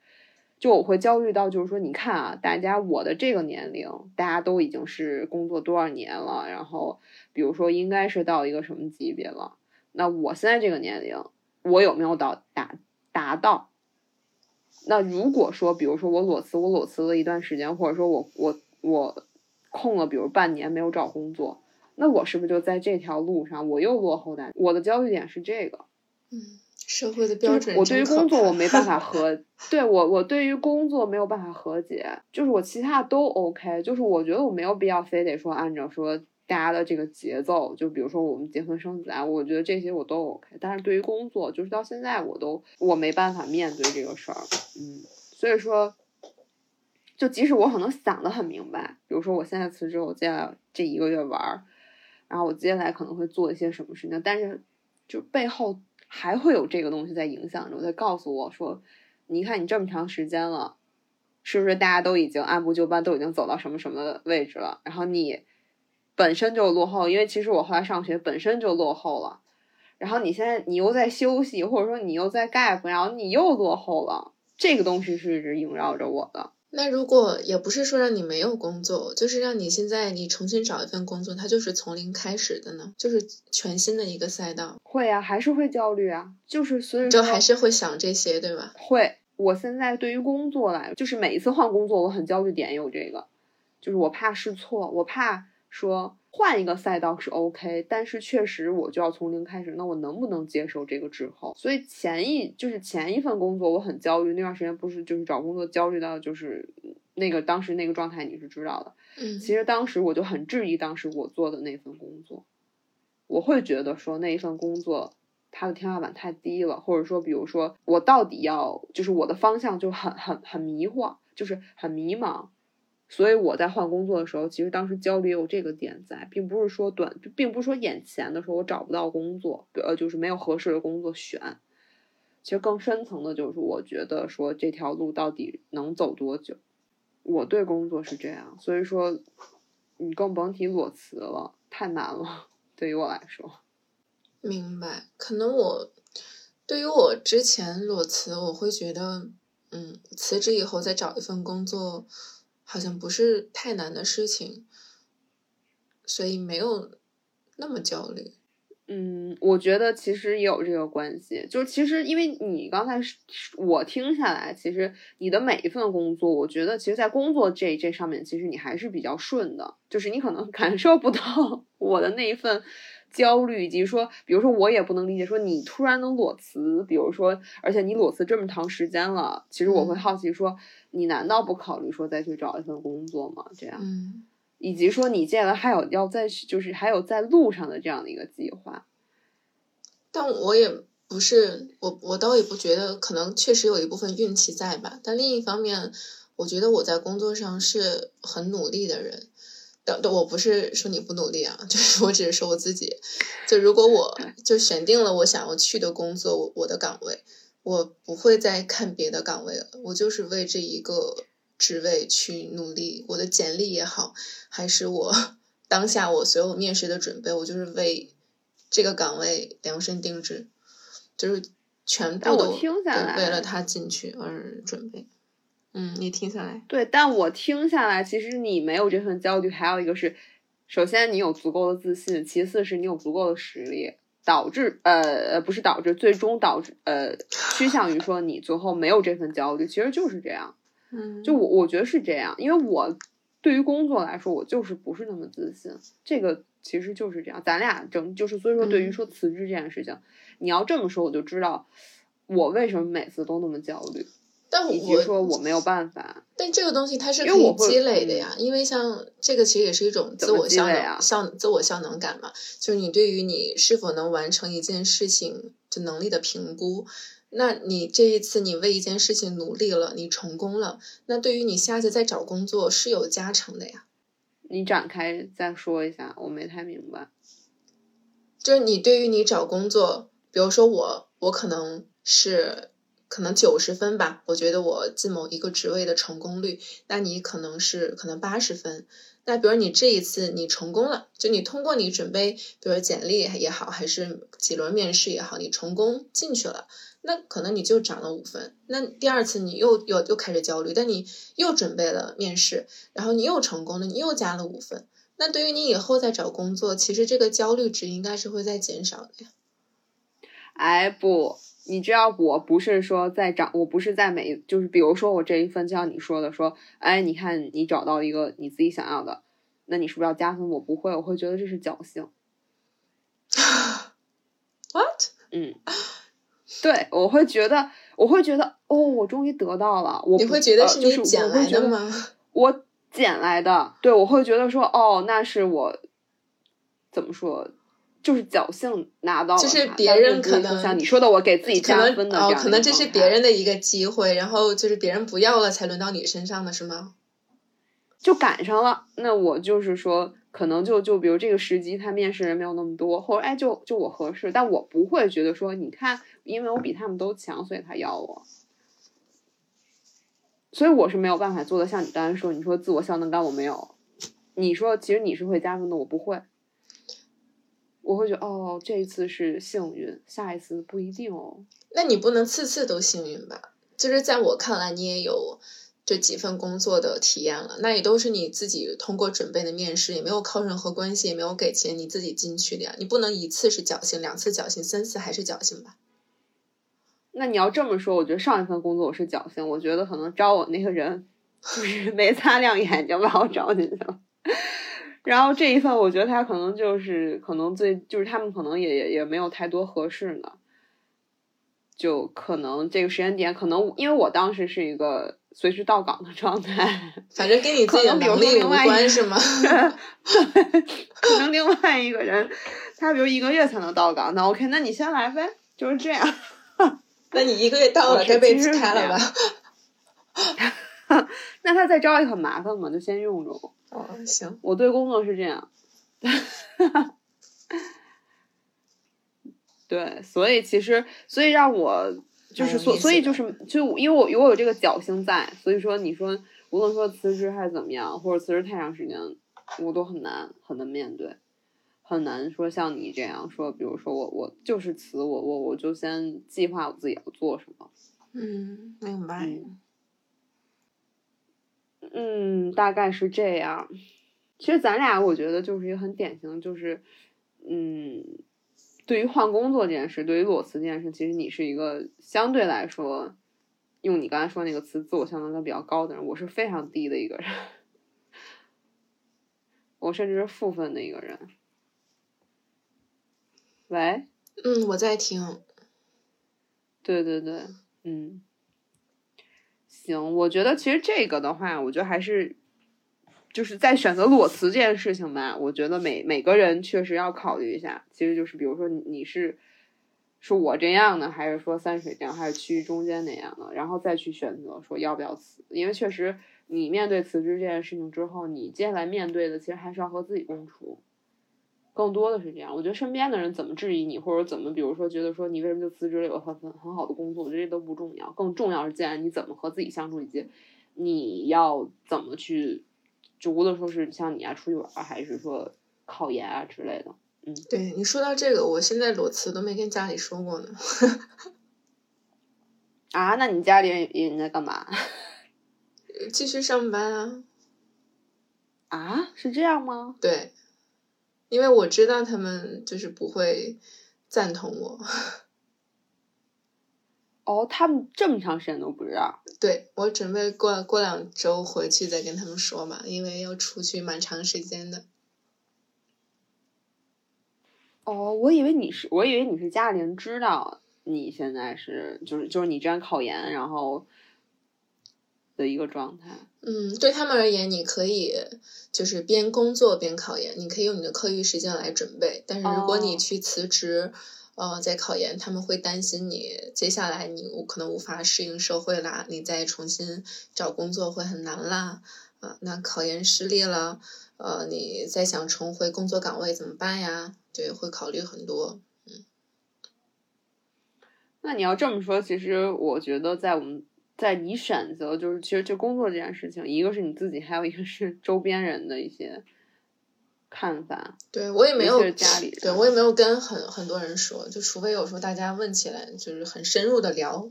[SPEAKER 4] 就我会焦虑到，就是说，你看啊，大家我的这个年龄，大家都已经是工作多少年了，然后比如说应该是到一个什么级别了，那我现在这个年龄，我有没有到达达到？那如果说，比如说我裸辞，我裸辞了一段时间，或者说我我我空了，比如半年没有找工作，那我是不是就在这条路上我又落后在？我的焦虑点是这个。
[SPEAKER 3] 嗯，社会的标准
[SPEAKER 4] 我对于工作我没办法 [LAUGHS] 和，对我我对于工作没有办法和解，就是我其他都 OK，就是我觉得我没有必要非得说按照说大家的这个节奏，就比如说我们结婚生子啊，我觉得这些我都 OK，但是对于工作，就是到现在我都我没办法面对这个事儿，嗯，所以说，就即使我可能想的很明白，比如说我现在辞职，我接下来这一个月玩儿，然后我接下来可能会做一些什么事情，但是就背后还会有这个东西在影响着我，在告诉我说，你看你这么长时间了，是不是大家都已经按部就班，都已经走到什么什么位置了？然后你本身就落后，因为其实我后来上学本身就落后了，然后你现在你又在休息，或者说你又在 gap，然后你又落后了，这个东西是一直萦绕着我的。
[SPEAKER 3] 那如果也不是说让你没有工作，就是让你现在你重新找一份工作，它就是从零开始的呢，就是全新的一个赛道，
[SPEAKER 4] 会啊，还是会焦虑啊，就是所以
[SPEAKER 3] 就还是会想这些，对吧？
[SPEAKER 4] 会。我现在对于工作来，就是每一次换工作，我很焦虑点有这个，就是我怕试错，我怕说换一个赛道是 OK，但是确实我就要从零开始，那我能不能接受这个滞后？所以前一就是前一份工作我很焦虑，那段时间不是就是找工作焦虑到就是那个当时那个状态你是知道的，
[SPEAKER 3] 嗯，
[SPEAKER 4] 其实当时我就很质疑当时我做的那份工作，我会觉得说那一份工作它的天花板太低了，或者说比如说我到底要就是我的方向就很很很迷惑，就是很迷茫，所以我在换工作的时候，其实当时焦虑有这个点在，并不是说短，并不是说眼前的时候我找不到工作，呃，就是没有合适的工作选。其实更深层的就是，我觉得说这条路到底能走多久？我对工作是这样，所以说你更甭提裸辞了，太难了，对于我来说。
[SPEAKER 3] 明白。可能我对于我之前裸辞，我会觉得，嗯，辞职以后再找一份工作，好像不是太难的事情，所以没有那么焦虑。
[SPEAKER 4] 嗯，我觉得其实也有这个关系，就是其实因为你刚才我听下来，其实你的每一份工作，我觉得其实，在工作这这上面，其实你还是比较顺的，就是你可能 [LAUGHS] 感受不到我的那一份焦虑，以及说，比如说我也不能理解，说你突然能裸辞，比如说，而且你裸辞这么长时间了，其实我会
[SPEAKER 3] 嗯
[SPEAKER 4] 好奇说，你难道不考虑说再去找一份工作吗？这样，
[SPEAKER 3] 嗯，
[SPEAKER 4] 以及说你接下来还有要再去，就是还有在路上的这样的一个计划。
[SPEAKER 3] 但我也不是，我我倒也不觉得，可能确实有一部分运气在吧。但另一方面，我觉得我在工作上是很努力的人。我不是说你不努力啊，[LAUGHS] 就是我只是说我自己。就如果我就选定了我想要去的工作，我我的岗位，我不会再看别的岗位了，我就是为这一个职位去努力。我的简历也好，还是我 [LAUGHS] 当下我所有面试的准备，我就是为这个岗位量身定制，就是全部都为了他进去而准备。嗯，你听下来，
[SPEAKER 4] 对，但我听下来，其实你没有这份焦虑，还有一个是，首先你有足够的自信，其次是你有足够的实力，导致呃呃不是导致，最终导致呃趋向于说你最后没有这份焦虑，其实就是这样。
[SPEAKER 3] 嗯，
[SPEAKER 4] 就我我觉得是这样，因为我对于工作来说，我就是不是那么自信，这个其实就是这样。咱俩整就是所以说，对于
[SPEAKER 3] 嗯
[SPEAKER 4] 说辞职这件事情，你要这么说，我就知道我为什么每次都那么焦虑，
[SPEAKER 3] 但
[SPEAKER 4] 以及
[SPEAKER 3] 我
[SPEAKER 4] 说我没有办法。
[SPEAKER 3] 但这个东西它是可以积累的呀，因为像这个其实也是一种自我效能、效自我效能感嘛，就是你对于你是否能完成一件事情的能力的评估。那你这一次你为一件事情努力了，你成功了，那对于你下次再找工作是有加成的呀。
[SPEAKER 4] 你展开再说一下，我没太明白。
[SPEAKER 3] 就是你对于你找工作，比如说我，我可能是可能九十分吧，我觉得我进某一个职位的成功率，那你可能是可能八十分。那比如你这一次你成功了，就你通过你准备，比如简历也好，还是几轮面试也好，你成功进去了，那可能你就涨了五分。那第二次你又又又开始焦虑，但你又准备了面试，然后你又成功了，你又加了五分。那对于你以后再找工作，其实这个焦虑值应该是会在减少的呀。
[SPEAKER 4] 哎，不，你知道我不是说在找，我不是在每就是比如说我这一份就像你说的说，哎，你看你找到一个你自己想要的，那你是不是要加分？我不会，我会觉得这是侥幸。[LAUGHS]
[SPEAKER 3] What？
[SPEAKER 4] 嗯，对，我会觉得，我会觉得，哦，我终于得到了。我
[SPEAKER 3] 你会觉得
[SPEAKER 4] 是
[SPEAKER 3] 你捡来的吗？[LAUGHS]
[SPEAKER 4] 我捡来的，对我会觉得说，哦，那是我怎么说，就是侥幸拿到了，
[SPEAKER 3] 就是别人可能
[SPEAKER 4] 像你说的，我给自己加
[SPEAKER 3] 能哦，
[SPEAKER 4] 分的样
[SPEAKER 3] 可能这是
[SPEAKER 4] 的一个状态
[SPEAKER 3] 别人的一个机会，然后就是别人不要了才轮到你身上的是吗？
[SPEAKER 4] 就赶上了。那我就是说，可能就就比如这个时机，他面试人没有那么多，或者哎，就就我合适，但我不会觉得说，你看，因为我比他们都强，所以他要我。所以我是没有办法做的，像你刚才说，你说自我效能感我没有，你说其实你是会加分的，我不会。我会觉得哦，这一次是幸运，下一次不一定哦。
[SPEAKER 3] 那你不能次次都幸运吧？就是在我看来，你也有这几份工作的体验了，那也都是你自己通过准备的面试，也没有靠任何关系，也没有给钱，你自己进去的呀。你不能一次是侥幸，两次侥幸，三次还是侥幸吧？
[SPEAKER 4] 那你要这么说，我觉得上一份工作我是侥幸，我觉得可能招我那个人就是 [LAUGHS] 没擦亮眼睛把我招进去了。然后这一份，我觉得他可能就是可能最就是他们可能也也也没有太多合适的，就可能这个时间点，可能因为我当时是一个随时到岗的状态，[LAUGHS]
[SPEAKER 3] 反正跟你自己的
[SPEAKER 4] 可能比如
[SPEAKER 3] 能力无
[SPEAKER 4] 说另外一个
[SPEAKER 3] 关是吗？[LAUGHS]
[SPEAKER 4] 可能另外一个人他比如一个月才能到岗，那 OK，那你先来呗，就是这样。[LAUGHS]
[SPEAKER 3] 那你一个月到了，
[SPEAKER 4] 我是
[SPEAKER 3] 该被
[SPEAKER 4] 其实是
[SPEAKER 3] 开了吧？
[SPEAKER 4] 那他再招也很麻烦嘛，就先用着我。
[SPEAKER 3] 哦，行，
[SPEAKER 4] 我对工作是这样，对，所以其实，所以让我就是所，所以就是就因为我因为我有这个侥幸在，所以说你说无论说辞职还是怎么样，或者辞职太长时间，我都很难很难面对，很难说像你这样说，比如说我我就是辞我我我就先计划我自己要做什么，
[SPEAKER 3] 嗯，明白。
[SPEAKER 4] 嗯嗯，大概是这样。其实咱俩我觉得就是一个很典型，就是嗯，对于换工作这件事，对于裸辞这件事，其实你是一个相对来说，用你刚才说那个词，自我效能感比较高的人，我是非常低的一个人，我甚至是负分的一个人。喂，
[SPEAKER 3] 嗯，我在听。
[SPEAKER 4] 对对对，嗯，行，我觉得其实这个的话，我觉得还是就是在选择裸辞这件事情吧，我觉得每每个人确实要考虑一下。其实就是比如说你是是我这样的，还是说三水这样，还是趋于中间那样的，然后再去选择说要不要辞。因为确实你面对辞职这件事情之后，你接下来面对的其实还是要和自己共处。更多的是这样，我觉得身边的人怎么质疑你，或者怎么，比如说觉得说你为什么就辞职了，有很很很好的工作，我觉得这都不重要，更重要是，既然你怎么和自己相处，以及你要怎么去，就无论说是像你啊出去玩，还是说考研啊之类的，嗯
[SPEAKER 3] 对你说到这个，我现在裸辞都没跟家里说过呢。[LAUGHS]
[SPEAKER 4] 啊，那你家里人人在干嘛？
[SPEAKER 3] 继续上班啊。
[SPEAKER 4] 啊，是这样吗？
[SPEAKER 3] 对，因为我知道他们就是不会赞同我。
[SPEAKER 4] 哦，他们这么长时间都不知道。
[SPEAKER 3] 对我准备过过两周回去再跟他们说嘛，因为要出去蛮长时间的。
[SPEAKER 4] 哦，我以为你是，我以为你是家里人知道你现在是，就是就是你这样考研，然后的一个状态。
[SPEAKER 3] 嗯，对他们而言，你可以就是边工作边考研，你可以用你的课余时间来准备。但是如果你
[SPEAKER 4] 哦
[SPEAKER 3] 去辞职，呃，在考研，他们会担心你接下来你可能无法适应社会啦，你再重新找工作会很难啦。啊、那考研失利了，呃，你再想重回工作岗位怎么办呀？对，会考虑很多。
[SPEAKER 4] 嗯那你要这么说，其实我觉得在我们在你选择就是其实就工作这件事情，一个是你自己，还有一个是周边人的一些看法。
[SPEAKER 3] 对我也没有
[SPEAKER 4] 家里
[SPEAKER 3] 对我也没有跟很很多人说，就除非有时候大家问起来，就是很深入的聊，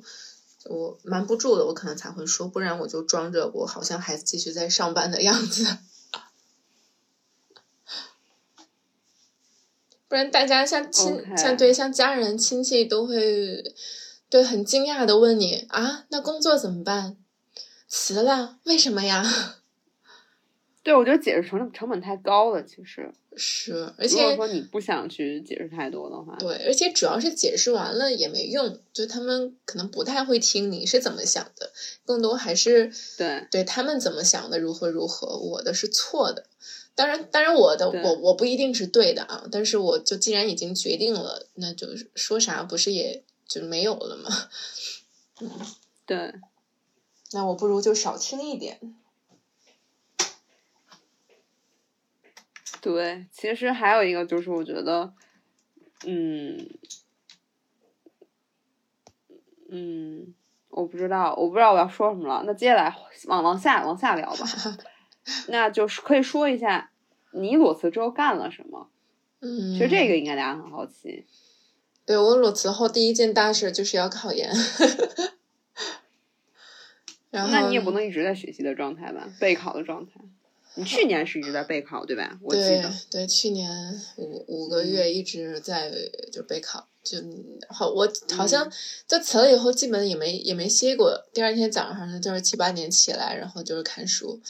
[SPEAKER 3] 我瞒不住的，我可能才会说，不然我就装着我好像还继续在上班的样子。[LAUGHS] 不然大家像亲像对像家人亲戚都会对很惊讶的问你啊，那工作怎么办？辞了？为什么呀？[LAUGHS]
[SPEAKER 4] 对，我觉得解释成成本太高了，其实。
[SPEAKER 3] 是，而且
[SPEAKER 4] 如果说你不想去解释太多的话，
[SPEAKER 3] 对，而且主要是解释完了也没用，就他们可能不太会听你是怎么想的，更多还是
[SPEAKER 4] 对
[SPEAKER 3] 对他们怎么想的如何如何，我的是错的。当然，当然我的我我不一定是对的啊，但是我就既然已经决定了，那就是说啥不是也就没有了吗？
[SPEAKER 4] 对，
[SPEAKER 3] 那我不如就少听一点。
[SPEAKER 4] 对，其实还有一个就是，我觉得，嗯，嗯，我不知道，我不知道我要说什么了。那接下来往往下往下聊吧，[LAUGHS] 那就是可以说一下你裸辞之后干了什么。
[SPEAKER 3] 嗯，
[SPEAKER 4] 其实这个应该大家很好奇。
[SPEAKER 3] 对我裸辞后第一件大事就是要考研，然后
[SPEAKER 4] 那你也不能一直在学习的状态吧，备考的状态。你去年是一直在备考对吧？我记得。
[SPEAKER 3] 对，去年五五个月一直在就备考，就好我好像
[SPEAKER 4] 嗯
[SPEAKER 3] 就辞了以后，基本也没也没歇过。第二天早上呢，就是七八点起来，然后就是看书，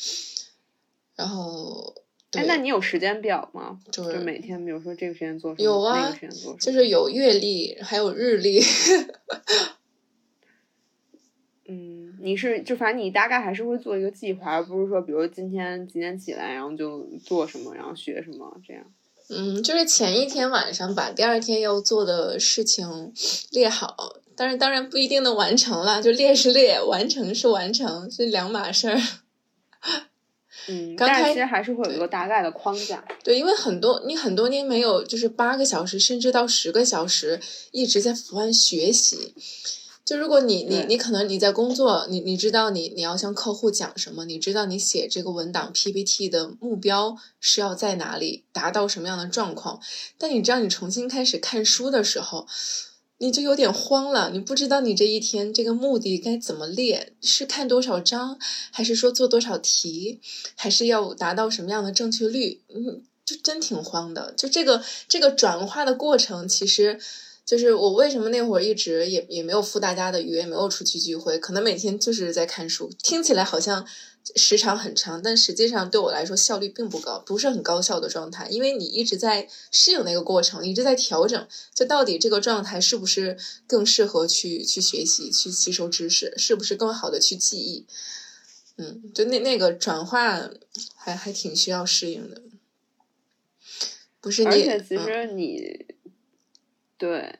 [SPEAKER 3] 然后对
[SPEAKER 4] 哎，，那你有时间表吗？
[SPEAKER 3] 就是
[SPEAKER 4] 每天，比如说这个时间做什么，
[SPEAKER 3] 有啊
[SPEAKER 4] 那个时间做什么。
[SPEAKER 3] 就是有月历，还有日历。[LAUGHS]
[SPEAKER 4] 嗯，你是就反正你大概还是会做一个计划，而不是说比如今天几点起来，然后就做什么，然后学什么这样。
[SPEAKER 3] 嗯，就是前一天晚上把第二天要做的事情列好，但是当然不一定能完成了，就列是列，完成是完成，是两码事儿。
[SPEAKER 4] 嗯，
[SPEAKER 3] 刚开
[SPEAKER 4] 但是其实还是会有一个大概的框架。
[SPEAKER 3] 对，因为很多你很多年没有就是八个小时甚至到十个小时一直在伏案学习。就如果你你你可能你在工作，你你知道你你要向客户讲什么，你知道你写这个文档 PPT 的目标是要在哪里，达到什么样的状况，但你知道你重新开始看书的时候，你就有点慌了，你不知道你这一天这个目的该怎么列，是看多少章，还是说做多少题，还是要达到什么样的正确率？嗯，就真挺慌的。就这个这个转化的过程，其实就是我为什么那会儿一直也也没有赴大家的约，也没有出去聚会，可能每天就是在看书，听起来好像时长很长，但实际上对我来说效率并不高，不是很高效的状态，因为你一直在适应那个过程，一直在调整，就到底这个状态是不是更适合去去学习、去吸收知识，是不是更好的去记忆？嗯，就那那个转化还还挺需要适应的，不是你？
[SPEAKER 4] 而且其
[SPEAKER 3] 嗯
[SPEAKER 4] 实你，对，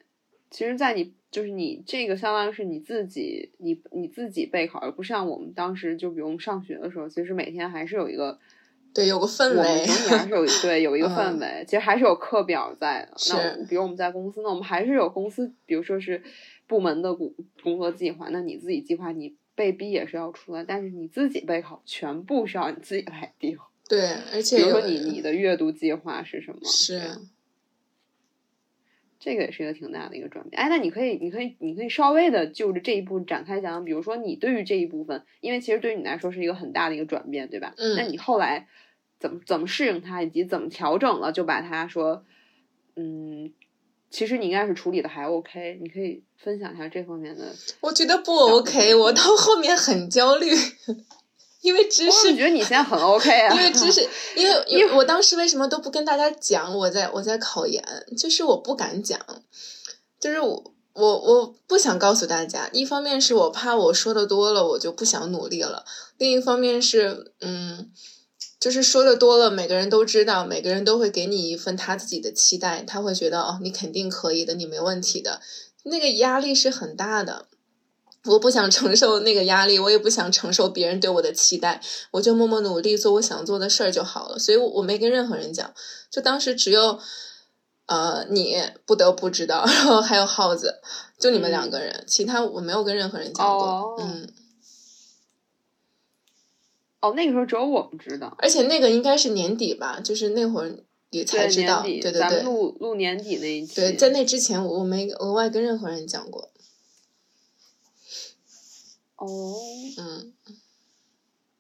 [SPEAKER 4] 其实，在你就是你这个相当于是你自己，你你自己备考，而不像我们当时就比如我们上学的时候，其实每天还是有一个。
[SPEAKER 3] 对有个氛
[SPEAKER 4] 我们
[SPEAKER 3] 围，
[SPEAKER 4] 整体还是有 [LAUGHS] 对有一个
[SPEAKER 3] 嗯
[SPEAKER 4] 氛围，其实还是有课表在的。那比如我们在公司，那我们还是有公司，比如说是部门的工工作计划，那你自己计划你被逼也是要出来，但是你自己备考全部是要你自己来定。
[SPEAKER 3] 对，而且比
[SPEAKER 4] 如说你你的阅读计划是什么？
[SPEAKER 3] 是
[SPEAKER 4] 这个也是一个挺大的一个转变。哎，那你可以，你可以，你可以稍微的就着这一步展开讲讲，比如说你对于这一部分，因为其实对于你来说是一个很大的一个转变，对吧？
[SPEAKER 3] 嗯
[SPEAKER 4] 那你后来怎么怎么适应它，以及怎么调整了，就把它说，嗯，其实你应该是处理的还 OK，你可以分享一下这方面的。
[SPEAKER 3] 我觉得不 OK，我到后面很焦虑，因为知识
[SPEAKER 4] 我觉得你现在很 OK 啊，
[SPEAKER 3] 因为知识，[LAUGHS] 因为因为我当时为什么都不跟大家讲我在我在考研，就是我不敢讲，就是我我我不想告诉大家。一方面是我怕我说的多了，我就不想努力了；另一方面是，嗯，就是说的多了，每个人都知道，每个人都会给你一份他自己的期待，他会觉得哦，你肯定可以的，你没问题的，那个压力是很大的。我不想承受那个压力，我也不想承受别人对我的期待，我就默默努力做我想做的事儿就好了。所以，我没跟任何人讲，就当时只有，呃，你不得不知道，[LAUGHS] 然后还有耗子，就你们两个人，其他我没有跟任何人讲过。
[SPEAKER 4] 哦
[SPEAKER 3] 嗯，
[SPEAKER 4] 哦，那个时候只有我们知道。
[SPEAKER 3] 而且那个应该是年底吧，就是那会儿也才知道，对对对，
[SPEAKER 4] 咱们录录年底那一期。
[SPEAKER 3] 对，在那之前我我没额外跟任何人讲过。
[SPEAKER 4] 哦，
[SPEAKER 3] 嗯，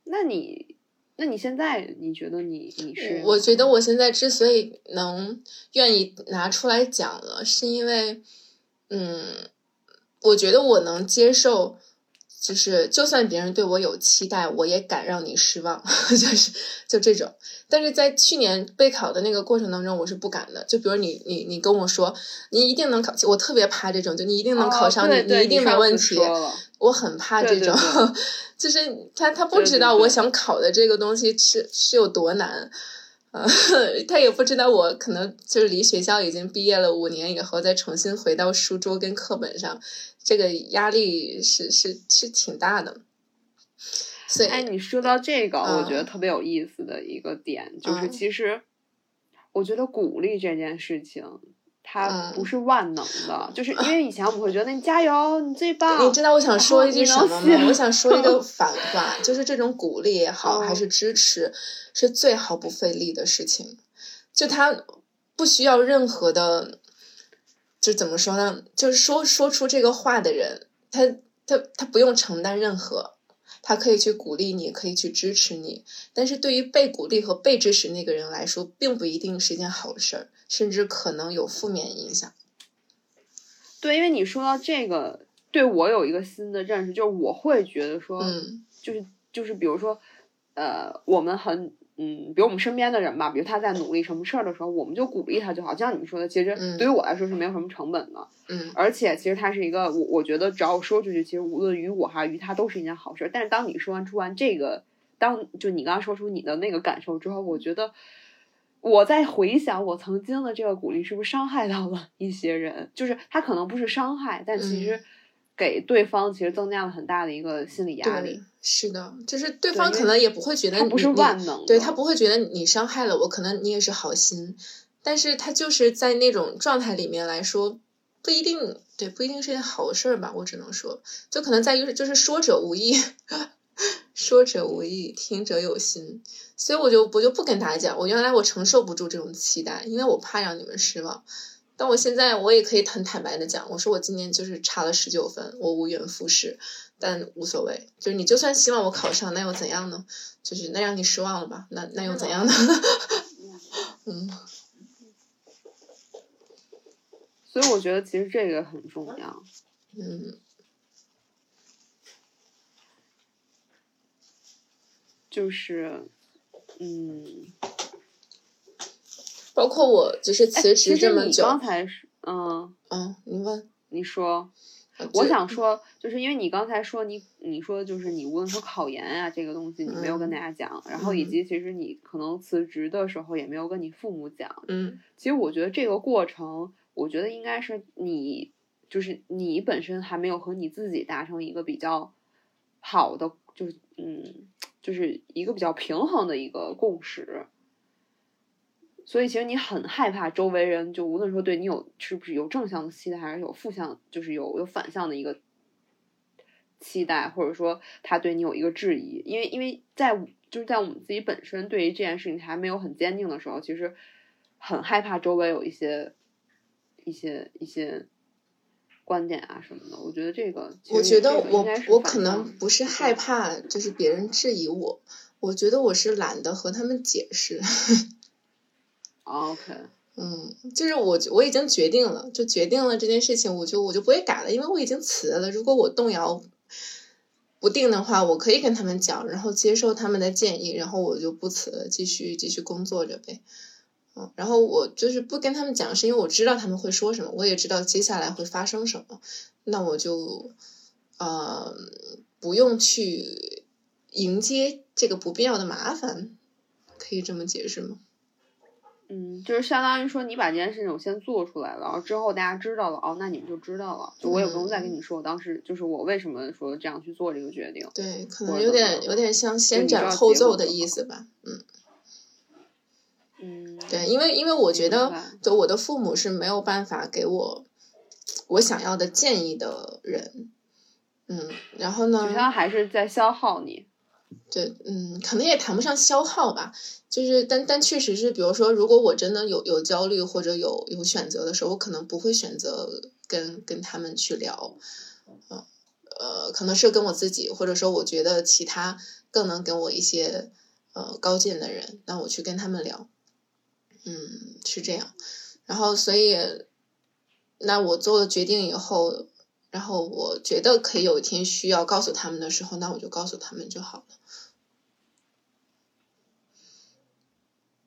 [SPEAKER 4] 那你，那你现在你觉得你你是？
[SPEAKER 3] 我觉得我现在之所以能愿意拿出来讲了，是因为，嗯，我觉得我能接受，就是就算别人对我有期待，我也敢让你失望，[LAUGHS] 就是就这种。但是在去年备考的那个过程当中，我是不敢的。就比如你你你跟我说你一定能考，我特别怕这种，就你一定能考上，
[SPEAKER 4] 哦对对
[SPEAKER 3] 你一定没问题。我很怕这
[SPEAKER 4] 对对
[SPEAKER 3] 种，
[SPEAKER 4] 对。[LAUGHS]
[SPEAKER 3] 就是他他不知道我想考的这个东西是是有多难，呃，他也不知道我可能就是离学校已经毕业了五年以后，再重新回到书桌跟课本上，这个压力是是是挺大的。所以，
[SPEAKER 4] 哎，你说到这个，我觉得
[SPEAKER 3] 嗯
[SPEAKER 4] 特别有意思的一个点，就是
[SPEAKER 3] 嗯。
[SPEAKER 4] 其实我觉得鼓励这件事情，它
[SPEAKER 3] 嗯
[SPEAKER 4] 不是万能的，就是因 [LAUGHS] 为以前我们会觉得你加油，你最棒，
[SPEAKER 3] 你知道我想说一句什么吗？我想说一个 [LAUGHS] 反话，就是这种鼓励也好，还
[SPEAKER 4] 嗯
[SPEAKER 3] 是支持，是最毫不费力的事情。就他不需要任何的，就怎么说呢？就是说说出这个话的人，他他他不用承担任何，他可以去鼓励你，可以去支持你。但是对于被鼓励和被支持那个人来说，并不一定是一件好事儿，甚至可能有负面影响。
[SPEAKER 4] 对，因为你说到这个，对我有一个新的认识，就是我会觉得说，
[SPEAKER 3] 嗯
[SPEAKER 4] 就是就是比如说，呃，我们很嗯，比如我们身边的人吧，比如他在努力什么事儿的时候，我们就鼓励他就好。就像你们说的，其实
[SPEAKER 3] 嗯
[SPEAKER 4] 对于我来说是没有什么成本的，
[SPEAKER 3] 嗯
[SPEAKER 4] 而且其实他是一个我我觉得只要我说出去，其实无论于我还是于他都是一件好事儿。但是当你说完出完这个，当就你刚刚说出你的那个感受之后，我觉得。我在回想我曾经的这个鼓励是不是伤害到了一些人，就是他可能不是伤害，但其实
[SPEAKER 3] 嗯
[SPEAKER 4] 给对方其实增加了很大的一个心理压力
[SPEAKER 3] 对。，是的，就是对方可能也不会觉得
[SPEAKER 4] 它不是
[SPEAKER 3] 你你
[SPEAKER 4] 万能的，
[SPEAKER 3] 对他不会觉得你伤害了我，可能你也是好心，但是他就是在那种状态里面来说，不一定对，不一定是件好事儿吧，我只能说，就可能在于就是说者无意，[LAUGHS] 说者无意，听者有心，所以我就我就不跟大家讲，我原来我承受不住这种期待，因为我怕让你们失望。但我现在我也可以很坦白的讲，我说我今年就是差了十九分，我无缘复试，但无所谓，就是你就算希望我考上，那又怎样呢？就是那让你失望了吧？那那又怎样呢？[LAUGHS] 嗯
[SPEAKER 4] 所以我觉得其实这个很重要。
[SPEAKER 3] 嗯
[SPEAKER 4] 就是，嗯，
[SPEAKER 3] 包括我就是
[SPEAKER 4] 哎
[SPEAKER 3] 辞
[SPEAKER 4] 其实你
[SPEAKER 3] 职这么久，
[SPEAKER 4] 刚才是，嗯，
[SPEAKER 3] 嗯，你问，
[SPEAKER 4] 你说，
[SPEAKER 3] 呃
[SPEAKER 4] 我想说，就是因为你刚才说你你说就是你无论说考研啊这个东西你没有跟
[SPEAKER 3] 嗯
[SPEAKER 4] 大家讲，然后以及其实你可能辞职的时候也没有跟你父母讲。
[SPEAKER 3] 嗯
[SPEAKER 4] 其实我觉得这个过程，我觉得应该是你就是你本身还没有和你自己达成一个比较好的，就是嗯，就是一个比较平衡的一个共识。所以其实你很害怕周围人，就无论说对你有是不是有正向的期待，还是有负向，就是有有反向的一个期待，或者说他对你有一个质疑，因为因为在就是在我们自己本身对于这件事情还没有很坚定的时候，其实很害怕周围有一些一些一些观点啊什么的。我觉得这个，其
[SPEAKER 3] 我觉得我我可能不是害怕，就是别人质疑我，我觉得我是懒得和他们解释。
[SPEAKER 4] OK，
[SPEAKER 3] 嗯，就是我我已经决定了，就决定了这件事情，我就我就不会改了，因为我已经辞了。如果我动摇不定的话，我可以跟他们讲，然后接受他们的建议，然后我就不辞了，继续继续工作着呗。嗯，然后我就是不跟他们讲，是因为我知道他们会说什么，我也知道接下来会发生什么，那我就呃不用去迎接这个不必要的麻烦，可以这么解释吗？
[SPEAKER 4] 嗯，就是相当于说你把这件事情我先做出来了，然后之后大家知道了，哦，那你们就知道了，就我也不用再跟你说，我当时就是我为什么说这样去做这个决定。
[SPEAKER 3] 对，可能有点有点像先斩后奏的意思吧，嗯。
[SPEAKER 4] 嗯，
[SPEAKER 3] 对，因为因为我觉得，就我的父母是没有办法给我我想要的建议的人，嗯，然后呢
[SPEAKER 4] 就，他还是在消耗你。
[SPEAKER 3] 对，嗯，可能也谈不上消耗吧，就是但但确实是，比如说，如果我真的有有焦虑或者有有选择的时候，我可能不会选择跟跟他们去聊，嗯呃，可能是跟我自己，或者说我觉得其他更能给我一些呃高见的人，那我去跟他们聊，嗯，是这样，然后所以，那我做了决定以后，然后我觉得可以有一天需要告诉他们的时候，那我就告诉他们就好了。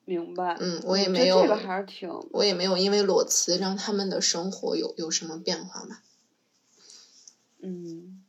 [SPEAKER 4] 明白。
[SPEAKER 3] 嗯，我也没有，
[SPEAKER 4] 这个还是挺
[SPEAKER 3] 我也没有因为裸辞让他们的生活有有什么变化吧。
[SPEAKER 4] 嗯，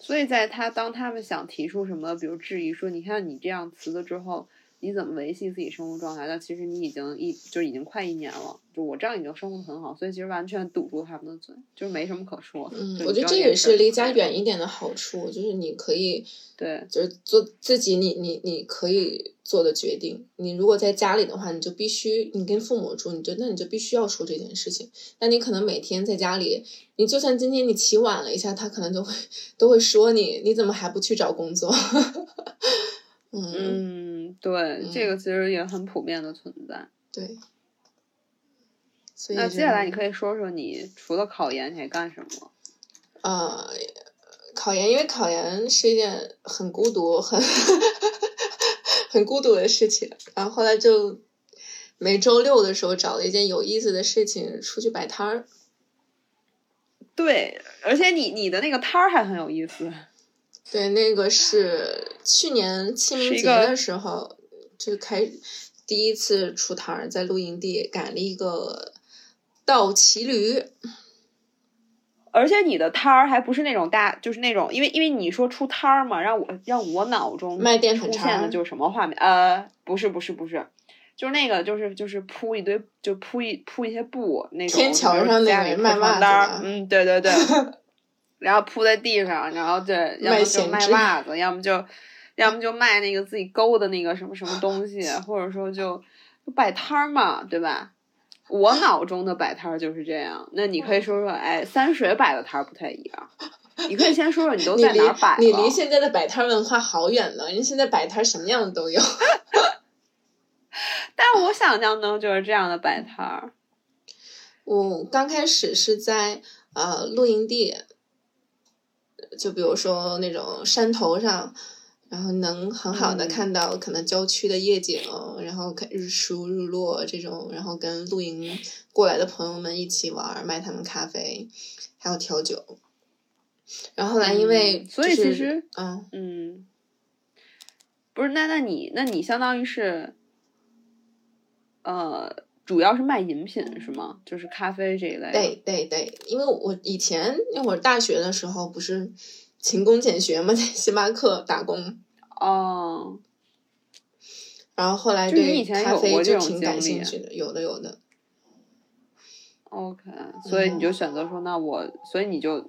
[SPEAKER 4] 所以在他当他们想提出什么，比如质疑说，你看你这样辞了之后，你怎么维系自己生活状态？但其实你已经一就已经快一年了，就我这样已经生活的很好，所以其实完全堵住他们的嘴，就是没什么可说的。
[SPEAKER 3] 嗯，我觉得这也是离家远一点的好处，就是你可以
[SPEAKER 4] 对，
[SPEAKER 3] 就是做自己你你你可以做的决定。你如果在家里的话，你就必须你跟父母住，你就那你就必须要说这件事情。那你可能每天在家里，你就算今天你起晚了一下，他可能就会都会说你，你怎么还不去找工作？[LAUGHS] 嗯，
[SPEAKER 4] 嗯，对，这个其实也很普遍的存在。
[SPEAKER 3] 对。所以
[SPEAKER 4] 那接下来你可以说说你除了考研你还干什么？
[SPEAKER 3] 呃，考研，因为考研是一件很孤独、很 [LAUGHS] 很孤独的事情。然后后来就每周六的时候找了一件有意思的事情出去摆摊儿。
[SPEAKER 4] 对，而且你你的那个摊儿还很有意思。
[SPEAKER 3] 对，那个是去年清明节的时候就开第一次出摊儿，在露营地赶了一个倒骑驴。
[SPEAKER 4] 而且你的摊儿还不是那种大，就是那种，因为因为你说出摊儿嘛，让我让我脑中出现的就是什么画面？呃，不是不是不是，就是那个就是就是铺一堆就铺一铺一些布那种，
[SPEAKER 3] 天桥上那
[SPEAKER 4] 里
[SPEAKER 3] 卖袜子
[SPEAKER 4] 床单儿嗯，对对对，[LAUGHS] 然后铺在地上，然后对，要
[SPEAKER 3] 卖
[SPEAKER 4] 么就卖袜子，要么就要么就卖那个自己勾的那个什么什么东西，或者说就就摆摊儿嘛，对吧？我脑中的摆摊儿就是这样。那你可以说说，哎，三水摆的摊儿不太一样。[LAUGHS] 你可以先说说你都在哪儿摆
[SPEAKER 3] 你
[SPEAKER 4] 了
[SPEAKER 3] 离现在的摆摊儿文化好远了，人家现在摆摊儿什么样的都有。[LAUGHS] [LAUGHS]
[SPEAKER 4] 但我想象中就是这样的摆摊儿。
[SPEAKER 3] 我刚开始是在呃露营地，就比如说那种山头上，然后能很好的
[SPEAKER 4] 嗯。
[SPEAKER 3] 看到可能郊区的夜景，然后看日出日落这种，然后跟露营过来的朋友们一起玩儿，卖他们咖啡，还有调酒。然后后来因为、
[SPEAKER 4] 嗯所以其实
[SPEAKER 3] 嗯。
[SPEAKER 4] 嗯，不是，那那你那你相当于是，呃，主要是卖饮品是吗？就是咖啡这一类的。
[SPEAKER 3] 对对对，因为我以前那会儿大学的时候不是勤工俭学嘛，在星巴克打工，
[SPEAKER 4] 哦，
[SPEAKER 3] 然后后来
[SPEAKER 4] 就是你
[SPEAKER 3] 对
[SPEAKER 4] 以前
[SPEAKER 3] 咖啡
[SPEAKER 4] 有过这种
[SPEAKER 3] 就挺感
[SPEAKER 4] 经历
[SPEAKER 3] 兴趣的，有的有的。
[SPEAKER 4] OK，所以你就选择说，那我，所以你就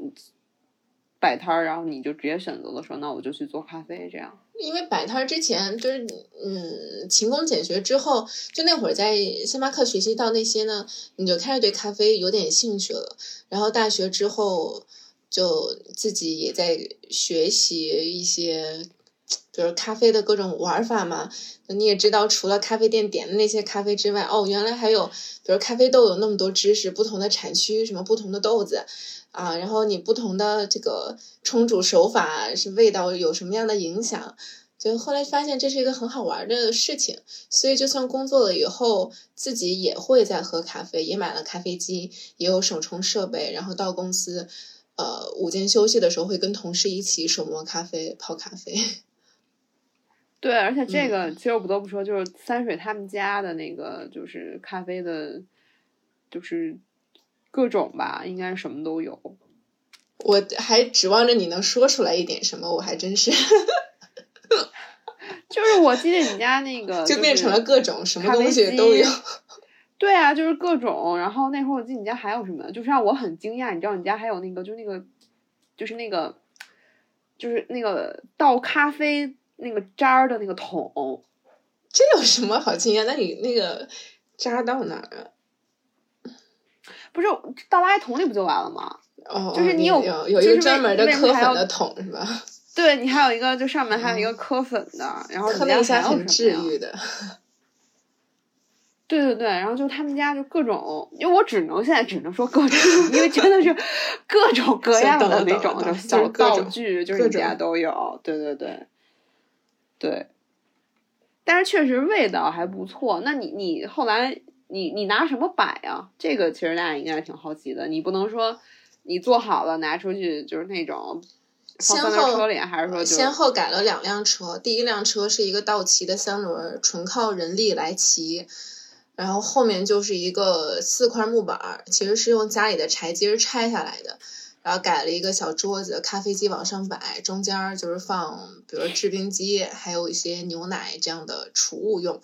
[SPEAKER 4] 摆摊儿，然后你就直接选择了说，那我就去做咖啡这样。
[SPEAKER 3] 因为摆摊儿之前就是嗯勤工俭学之后，就那会儿在星巴克学习到那些呢，你就开始对咖啡有点兴趣了。然后大学之后就自己也在学习一些，比如咖啡的各种玩法嘛。你也知道，除了咖啡店点的那些咖啡之外，哦，原来还有，比如咖啡豆有那么多知识，不同的产区，什么不同的豆子，啊，然后你不同的这个冲煮手法是味道有什么样的影响，就后来发现这是一个很好玩的事情，所以就算工作了以后，自己也会在喝咖啡，也买了咖啡机，也有手冲设备，然后到公司，呃，午间休息的时候会跟同事一起手磨咖啡、泡咖啡。
[SPEAKER 4] 对，而且这个
[SPEAKER 3] 嗯
[SPEAKER 4] 其实我不得不说，就是三水他们家的那个就是咖啡的，就是各种吧，应该是什么都有。
[SPEAKER 3] 我还指望着你能说出来一点什么，我还真是 [LAUGHS] [LAUGHS]
[SPEAKER 4] 就是我记得你家那个
[SPEAKER 3] 就变成了各种什么东西都有。
[SPEAKER 4] 对啊，就是各种。然后那会儿我记得你家还有什么，就是让我很惊讶，你知道你家还有那个，就是那个，就是那个，就是那个倒咖啡那个渣儿的那个桶。
[SPEAKER 3] 这有什么好惊讶？那你那个渣到哪儿啊？
[SPEAKER 4] 不是倒垃圾桶里不就完了吗？
[SPEAKER 3] 哦，
[SPEAKER 4] 就是你有
[SPEAKER 3] 你有有一个专门的磕粉的桶是吧？[LAUGHS]
[SPEAKER 4] 对你还有一个，就上面还有一个磕粉的，然后还有
[SPEAKER 3] 很治愈的。[LAUGHS]
[SPEAKER 4] 对对对，然后就他们家就各种，因为我只能现在只能说各种，[LAUGHS] 因为真的是各种各样的那种，就是小道具，就是
[SPEAKER 3] 各
[SPEAKER 4] 你家都有。对对对，对。但是确实味道还不错。那你你后来你你拿什么摆啊？这个其实大家应该挺好奇的。你不能说你做好了拿出去就是那种放
[SPEAKER 3] 先后
[SPEAKER 4] 车里，还是说就
[SPEAKER 3] 先后改了两辆车，第一辆车是一个道奇的三轮儿，纯靠人力来骑，然后后面就是一个四块木板儿，其实是用家里的柴阶儿拆下来的，然后改了一个小桌子，咖啡机往上摆，中间儿就是放比如制冰机，还有一些牛奶这样的储物用。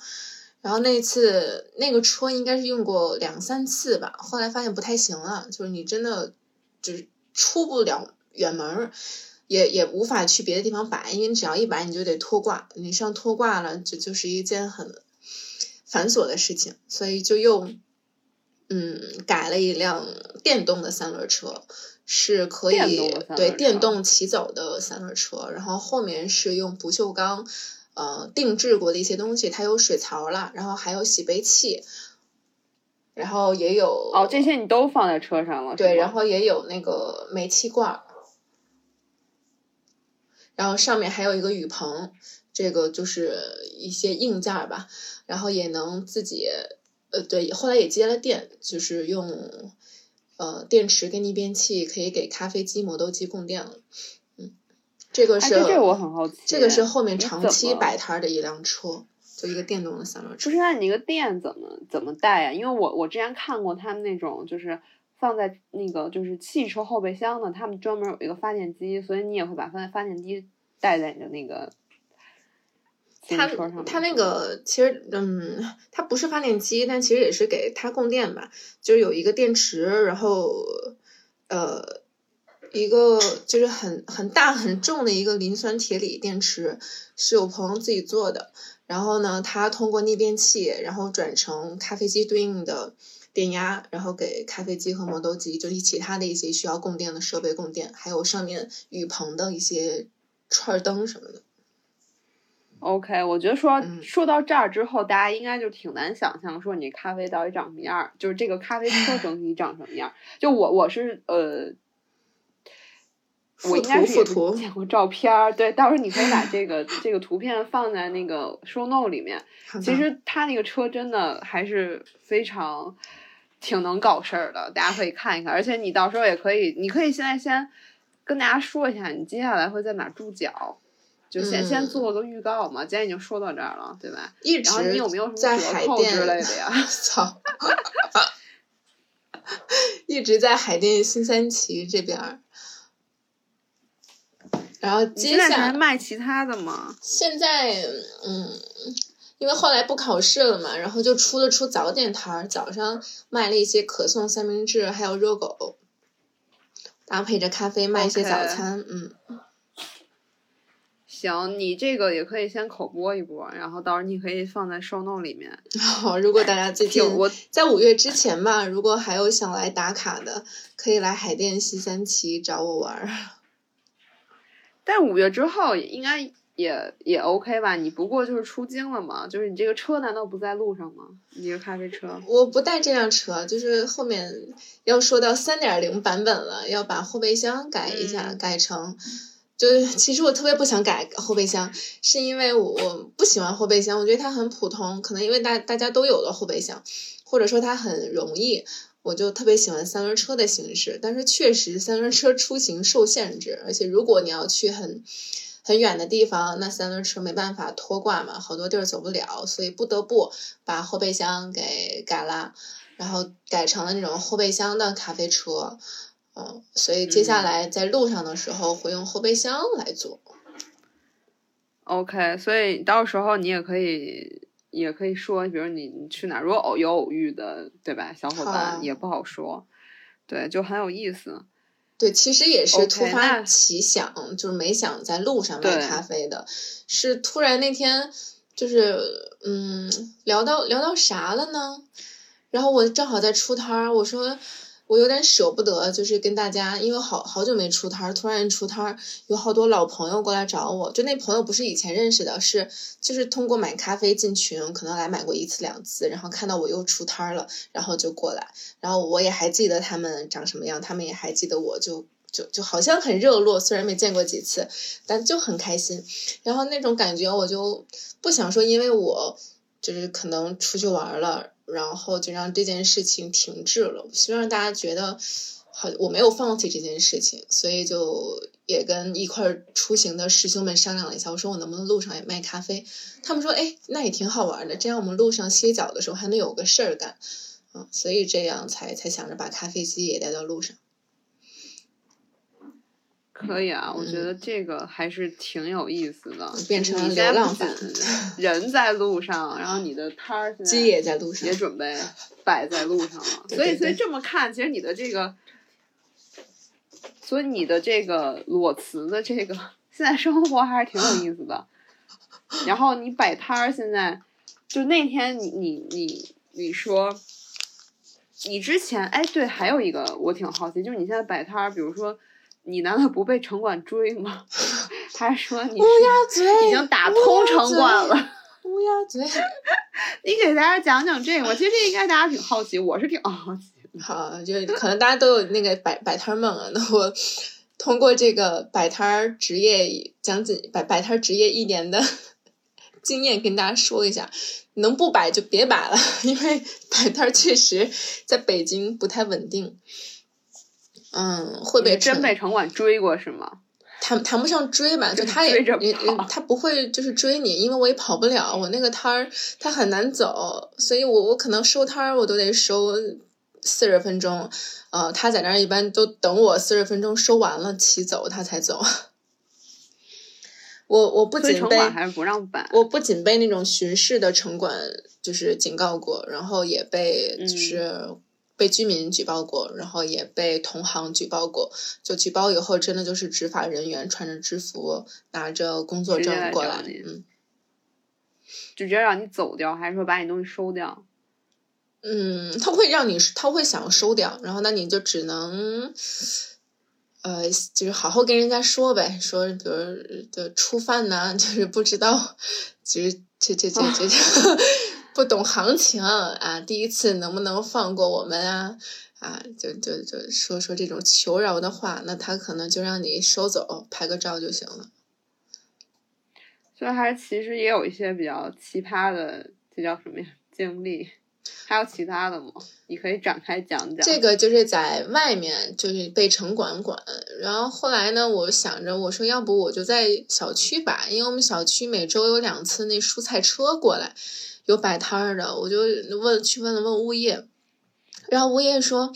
[SPEAKER 3] 然后那次那个车应该是用过两三次吧，后来发现不太行了，就是你真的就出不了远门儿，也也无法去别的地方摆，因为你只要一摆你就得脱挂，你上脱挂了，这就是一件很繁琐的事情，所以就又嗯改了一辆电动的三轮车，是可以对电动骑走的三轮车，然后后面是用不锈钢呃定制过的一些东西，它有水槽啦，然后还有洗杯器。然后也有
[SPEAKER 4] 哦，这些你都放在车上了，
[SPEAKER 3] 对，然后也有那个煤气罐儿，然后上面还有一个雨棚，这个就是一些硬件儿吧，然后也能自己，呃，对，后来也接了电，就是用呃电池跟逆变器可以给咖啡机、磨豆机供电了，嗯，这个
[SPEAKER 4] 哎，
[SPEAKER 3] 是、
[SPEAKER 4] 对这个我很好奇，
[SPEAKER 3] 这个是后面长期摆摊儿的一辆车，就一个电动的三轮车
[SPEAKER 4] 不。是，那你那个电怎么怎么带呀、因为我我之前看过他们那种，就是放在那个就是汽车后备箱的，他们专门有一个发电机，所以你也会把发发电机带在你的那个
[SPEAKER 3] 它。它那个其实，嗯，它不是发电机，但其实也是给它供电吧。就是有一个电池，然后呃，一个就是很很大很重的一个磷酸铁锂电池，是我朋友自己做的。然后呢，它通过逆变器，然后转成咖啡机对应的电压，然后给咖啡机和磨豆机，就是其他的一些需要供电的设备供电，还有上面雨棚的一些串灯什么的。
[SPEAKER 4] OK，我觉得说、
[SPEAKER 3] 嗯
[SPEAKER 4] 说到这儿之后，大家应该就挺难想象说你咖啡到底长什么样儿，就是这个咖啡车整体长什么样儿。就我我是呃。我应该是见过照片儿，对，到时候你可以把这个这个图片放在那个 show note 里面。其实他那个车真的还是非常挺能搞事儿的，大家可以看一看。而且你到时候也可以，你可以现在先跟大家说一下，你接下来会在哪儿住脚，就先、先
[SPEAKER 3] 嗯
[SPEAKER 4] 做个预告嘛。既然已经说到这儿了，对吧？
[SPEAKER 3] 一
[SPEAKER 4] 然后你
[SPEAKER 3] 直
[SPEAKER 4] 有没有什么
[SPEAKER 3] 在
[SPEAKER 4] 折扣
[SPEAKER 3] 海淀
[SPEAKER 4] 之类的呀 [LAUGHS] [LAUGHS]
[SPEAKER 3] 操，一直在海淀新三旗这边儿。然后接下
[SPEAKER 4] 来卖其他的吗？
[SPEAKER 3] 现在嗯，因为后来不考试了嘛，然后就出了出早点摊儿，早上卖了一些可颂三明治，还有热狗，搭配着咖啡卖一些早餐。嗯，
[SPEAKER 4] 行，你这个也可以先口播一波，然后到时候你可以放在 show note 里面。[LAUGHS]
[SPEAKER 3] 好，如果大家最近
[SPEAKER 4] 我
[SPEAKER 3] 在五月之前吧，如果还有想来打卡的，可以来海淀西三旗找我玩儿。[LAUGHS]
[SPEAKER 4] 但五月之后应该也也 OK 吧？你不过就是出京了嘛，就是你这个车难道不在路上吗？你这个咖啡车？
[SPEAKER 3] 我不带这辆车，就是后面要说到三点零版本了，要把后备箱改一下，
[SPEAKER 4] 嗯
[SPEAKER 3] 改成就是其实我特别不想改后备箱，是因为我不喜欢后备箱，我觉得它很普通，可能因为大大家都有了后备箱，或者说它很容易，我就特别喜欢三轮车的形式。但是确实三轮车出行受限制，而且如果你要去很很远的地方，那三轮车没办法拖挂嘛，好多地儿走不了，所以不得不把后备箱给改了，然后改成了那种后备箱的咖啡车。嗯，所以接下来在路上的时候会用后备箱来做。
[SPEAKER 4] OK，所以到时候你也可以也可以说，比如你你去哪儿，如果偶有偶遇的，对吧？小伙伴也不好说，对，就很有意思。
[SPEAKER 3] 对，其实也是突发奇想就是没想在路上卖咖啡的，是突然那天就是嗯聊到聊到啥了呢？然后我正好在出摊儿，我说我有点舍不得，就是跟大家，因为好好久没出摊儿，突然出摊儿，有好多老朋友过来找我，就那朋友不是以前认识的，是就是通过买咖啡进群，可能来买过一次两次，然后看到我又出摊儿了，然后就过来，然后我也还记得他们长什么样，他们也还记得我就。就就好像很热络，虽然没见过几次，但就很开心。然后那种感觉，我就不想说，因为我就是可能出去玩了，然后就让这件事情停滞了。我希望大家觉得，好，我没有放弃这件事情，所以就也跟一块出行的师兄们商量了一下，我说我能不能路上也卖咖啡？他们说，哎，那也挺好玩的，这样我们路上歇脚的时候还能有个事儿干。嗯，所以这样才才想着把咖啡机也带到路上。
[SPEAKER 4] 可以啊，我觉
[SPEAKER 3] 嗯
[SPEAKER 4] 得这个还是挺有意思的，
[SPEAKER 3] 变成流浪
[SPEAKER 4] 不仅 [LAUGHS] 人在路上，然后你的摊儿
[SPEAKER 3] 鸡也在路上
[SPEAKER 4] 也，准备摆在路上了。
[SPEAKER 3] 对
[SPEAKER 4] 所以，所以这么看，其实你的这个，所以你的这个裸辞的这个现在生活还是挺有意思的。[LAUGHS] 然后你摆摊儿，现在就那天你你你你说，你之前哎对，还有一个我挺好奇，就是你现在摆摊儿，比如说你难道不被城管追吗？[LAUGHS] 他说你
[SPEAKER 3] 乌鸦
[SPEAKER 4] 是
[SPEAKER 3] 嘴
[SPEAKER 4] 已经打通城管了？
[SPEAKER 3] 乌鸦嘴。[LAUGHS]
[SPEAKER 4] 你给大家讲讲这个我，其实这应该大家挺好奇，我是挺好奇的。
[SPEAKER 3] 好，就可能大家都有那个摆摆摊儿梦啊。那我通过这个摆摊儿职业讲解摆摆摊儿职业一年的 [LAUGHS] 经验，跟大家说一下，能不摆就别摆了，因为摆摊儿确实在北京不太稳定。嗯，会被
[SPEAKER 4] 真被城管追过是吗？
[SPEAKER 3] 谈谈不上追吧，就
[SPEAKER 4] 就是
[SPEAKER 3] 他也他不会就是追你，因为我也跑不了，我那个摊儿他很难走，所以我我可能收摊儿我都得收四十分钟，呃，他在那儿一般都等我四十分钟收完了骑走他才走。我我不仅被
[SPEAKER 4] 还是不让摆。
[SPEAKER 3] 我不仅被那种巡视的城管就是警告过，然后也被
[SPEAKER 4] 嗯
[SPEAKER 3] 就是被居民举报过，然后也被同行举报过。就举报以后，真的就是执法人员穿着制服，拿着工作证过来，嗯
[SPEAKER 4] 就直接让你走掉，还是说把你东西收掉？
[SPEAKER 3] 嗯，他会让你，他会想收掉，然后那你就只能。呃，就是好好跟人家说呗，说比如的初犯呐、[LAUGHS] 就是不知道，就是这这这这这 [LAUGHS] 不懂行情啊，第一次能不能放过我们啊？啊，就就就说说这种求饶的话，那他可能就让你收走，拍个照就行了。
[SPEAKER 4] 所以还是其实也有一些比较奇葩的，这叫什么呀？经历。还有其他的吗？你可以展开讲讲。
[SPEAKER 3] 这个就是在外面，就是被城管管。然后后来呢，我想着，我说要不我就在小区吧，因为我们小区每周有两次那蔬菜车过来，有摆摊儿的，我就问去问了问物业，然后物业说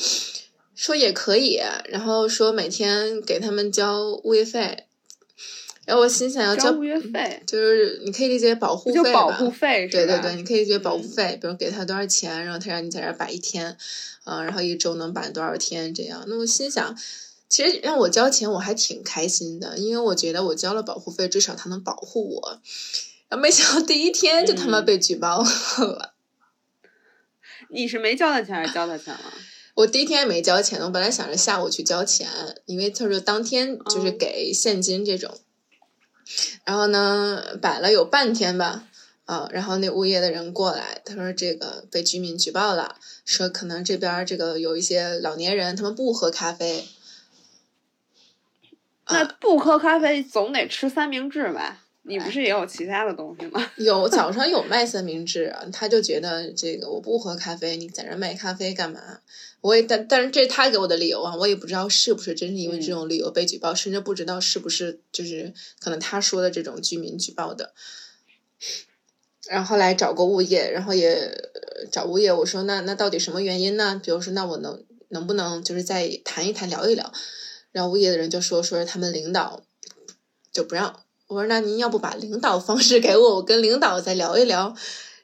[SPEAKER 3] 说也可以，然后说每天给他们交物业费。然后我心想要交
[SPEAKER 4] 交物业费，
[SPEAKER 3] 就是你可以理解保护费吧，
[SPEAKER 4] 保护费？
[SPEAKER 3] 对对对，你可以理解保护
[SPEAKER 4] 嗯
[SPEAKER 3] 费，比如给他多少钱，然后他让你在这儿摆一天，嗯、然后一周能摆多少天这样。那我心想，其实让我交钱我还挺开心的，因为我觉得我交了保护费，至少他能保护我。没想到第一天就他妈
[SPEAKER 4] 嗯
[SPEAKER 3] 被举报了。[LAUGHS]
[SPEAKER 4] 你是没交他钱还是交他钱了？[LAUGHS]
[SPEAKER 3] 我第一天也没交钱，我本来想着下午去交钱，因为他说当天就是
[SPEAKER 4] 嗯
[SPEAKER 3] 给现金这种。然后呢，摆了有半天吧，啊，然后那物业的人过来，他说这个被居民举报了，说可能这边儿这个有一些老年人他们不喝咖啡，
[SPEAKER 4] 那不喝咖啡总得吃三明治吧？你不是也有其他的东西吗？[LAUGHS]
[SPEAKER 3] 有早上有卖三明治啊，他就觉得这个我不喝咖啡，你在这卖咖啡干嘛？我也但但是这是他给我的理由啊，我也不知道是不是真是因为这种理由被举报，甚至不知道是不是就是可能他说的这种居民举报的。然后后来找过物业，然后也呃找物业，我说那那到底什么原因呢？比如说那我能能不能就是再谈一谈聊一聊？然后物业的人就说说是他们领导就不让。我说那您要不把领导方式给我，我跟领导再聊一聊。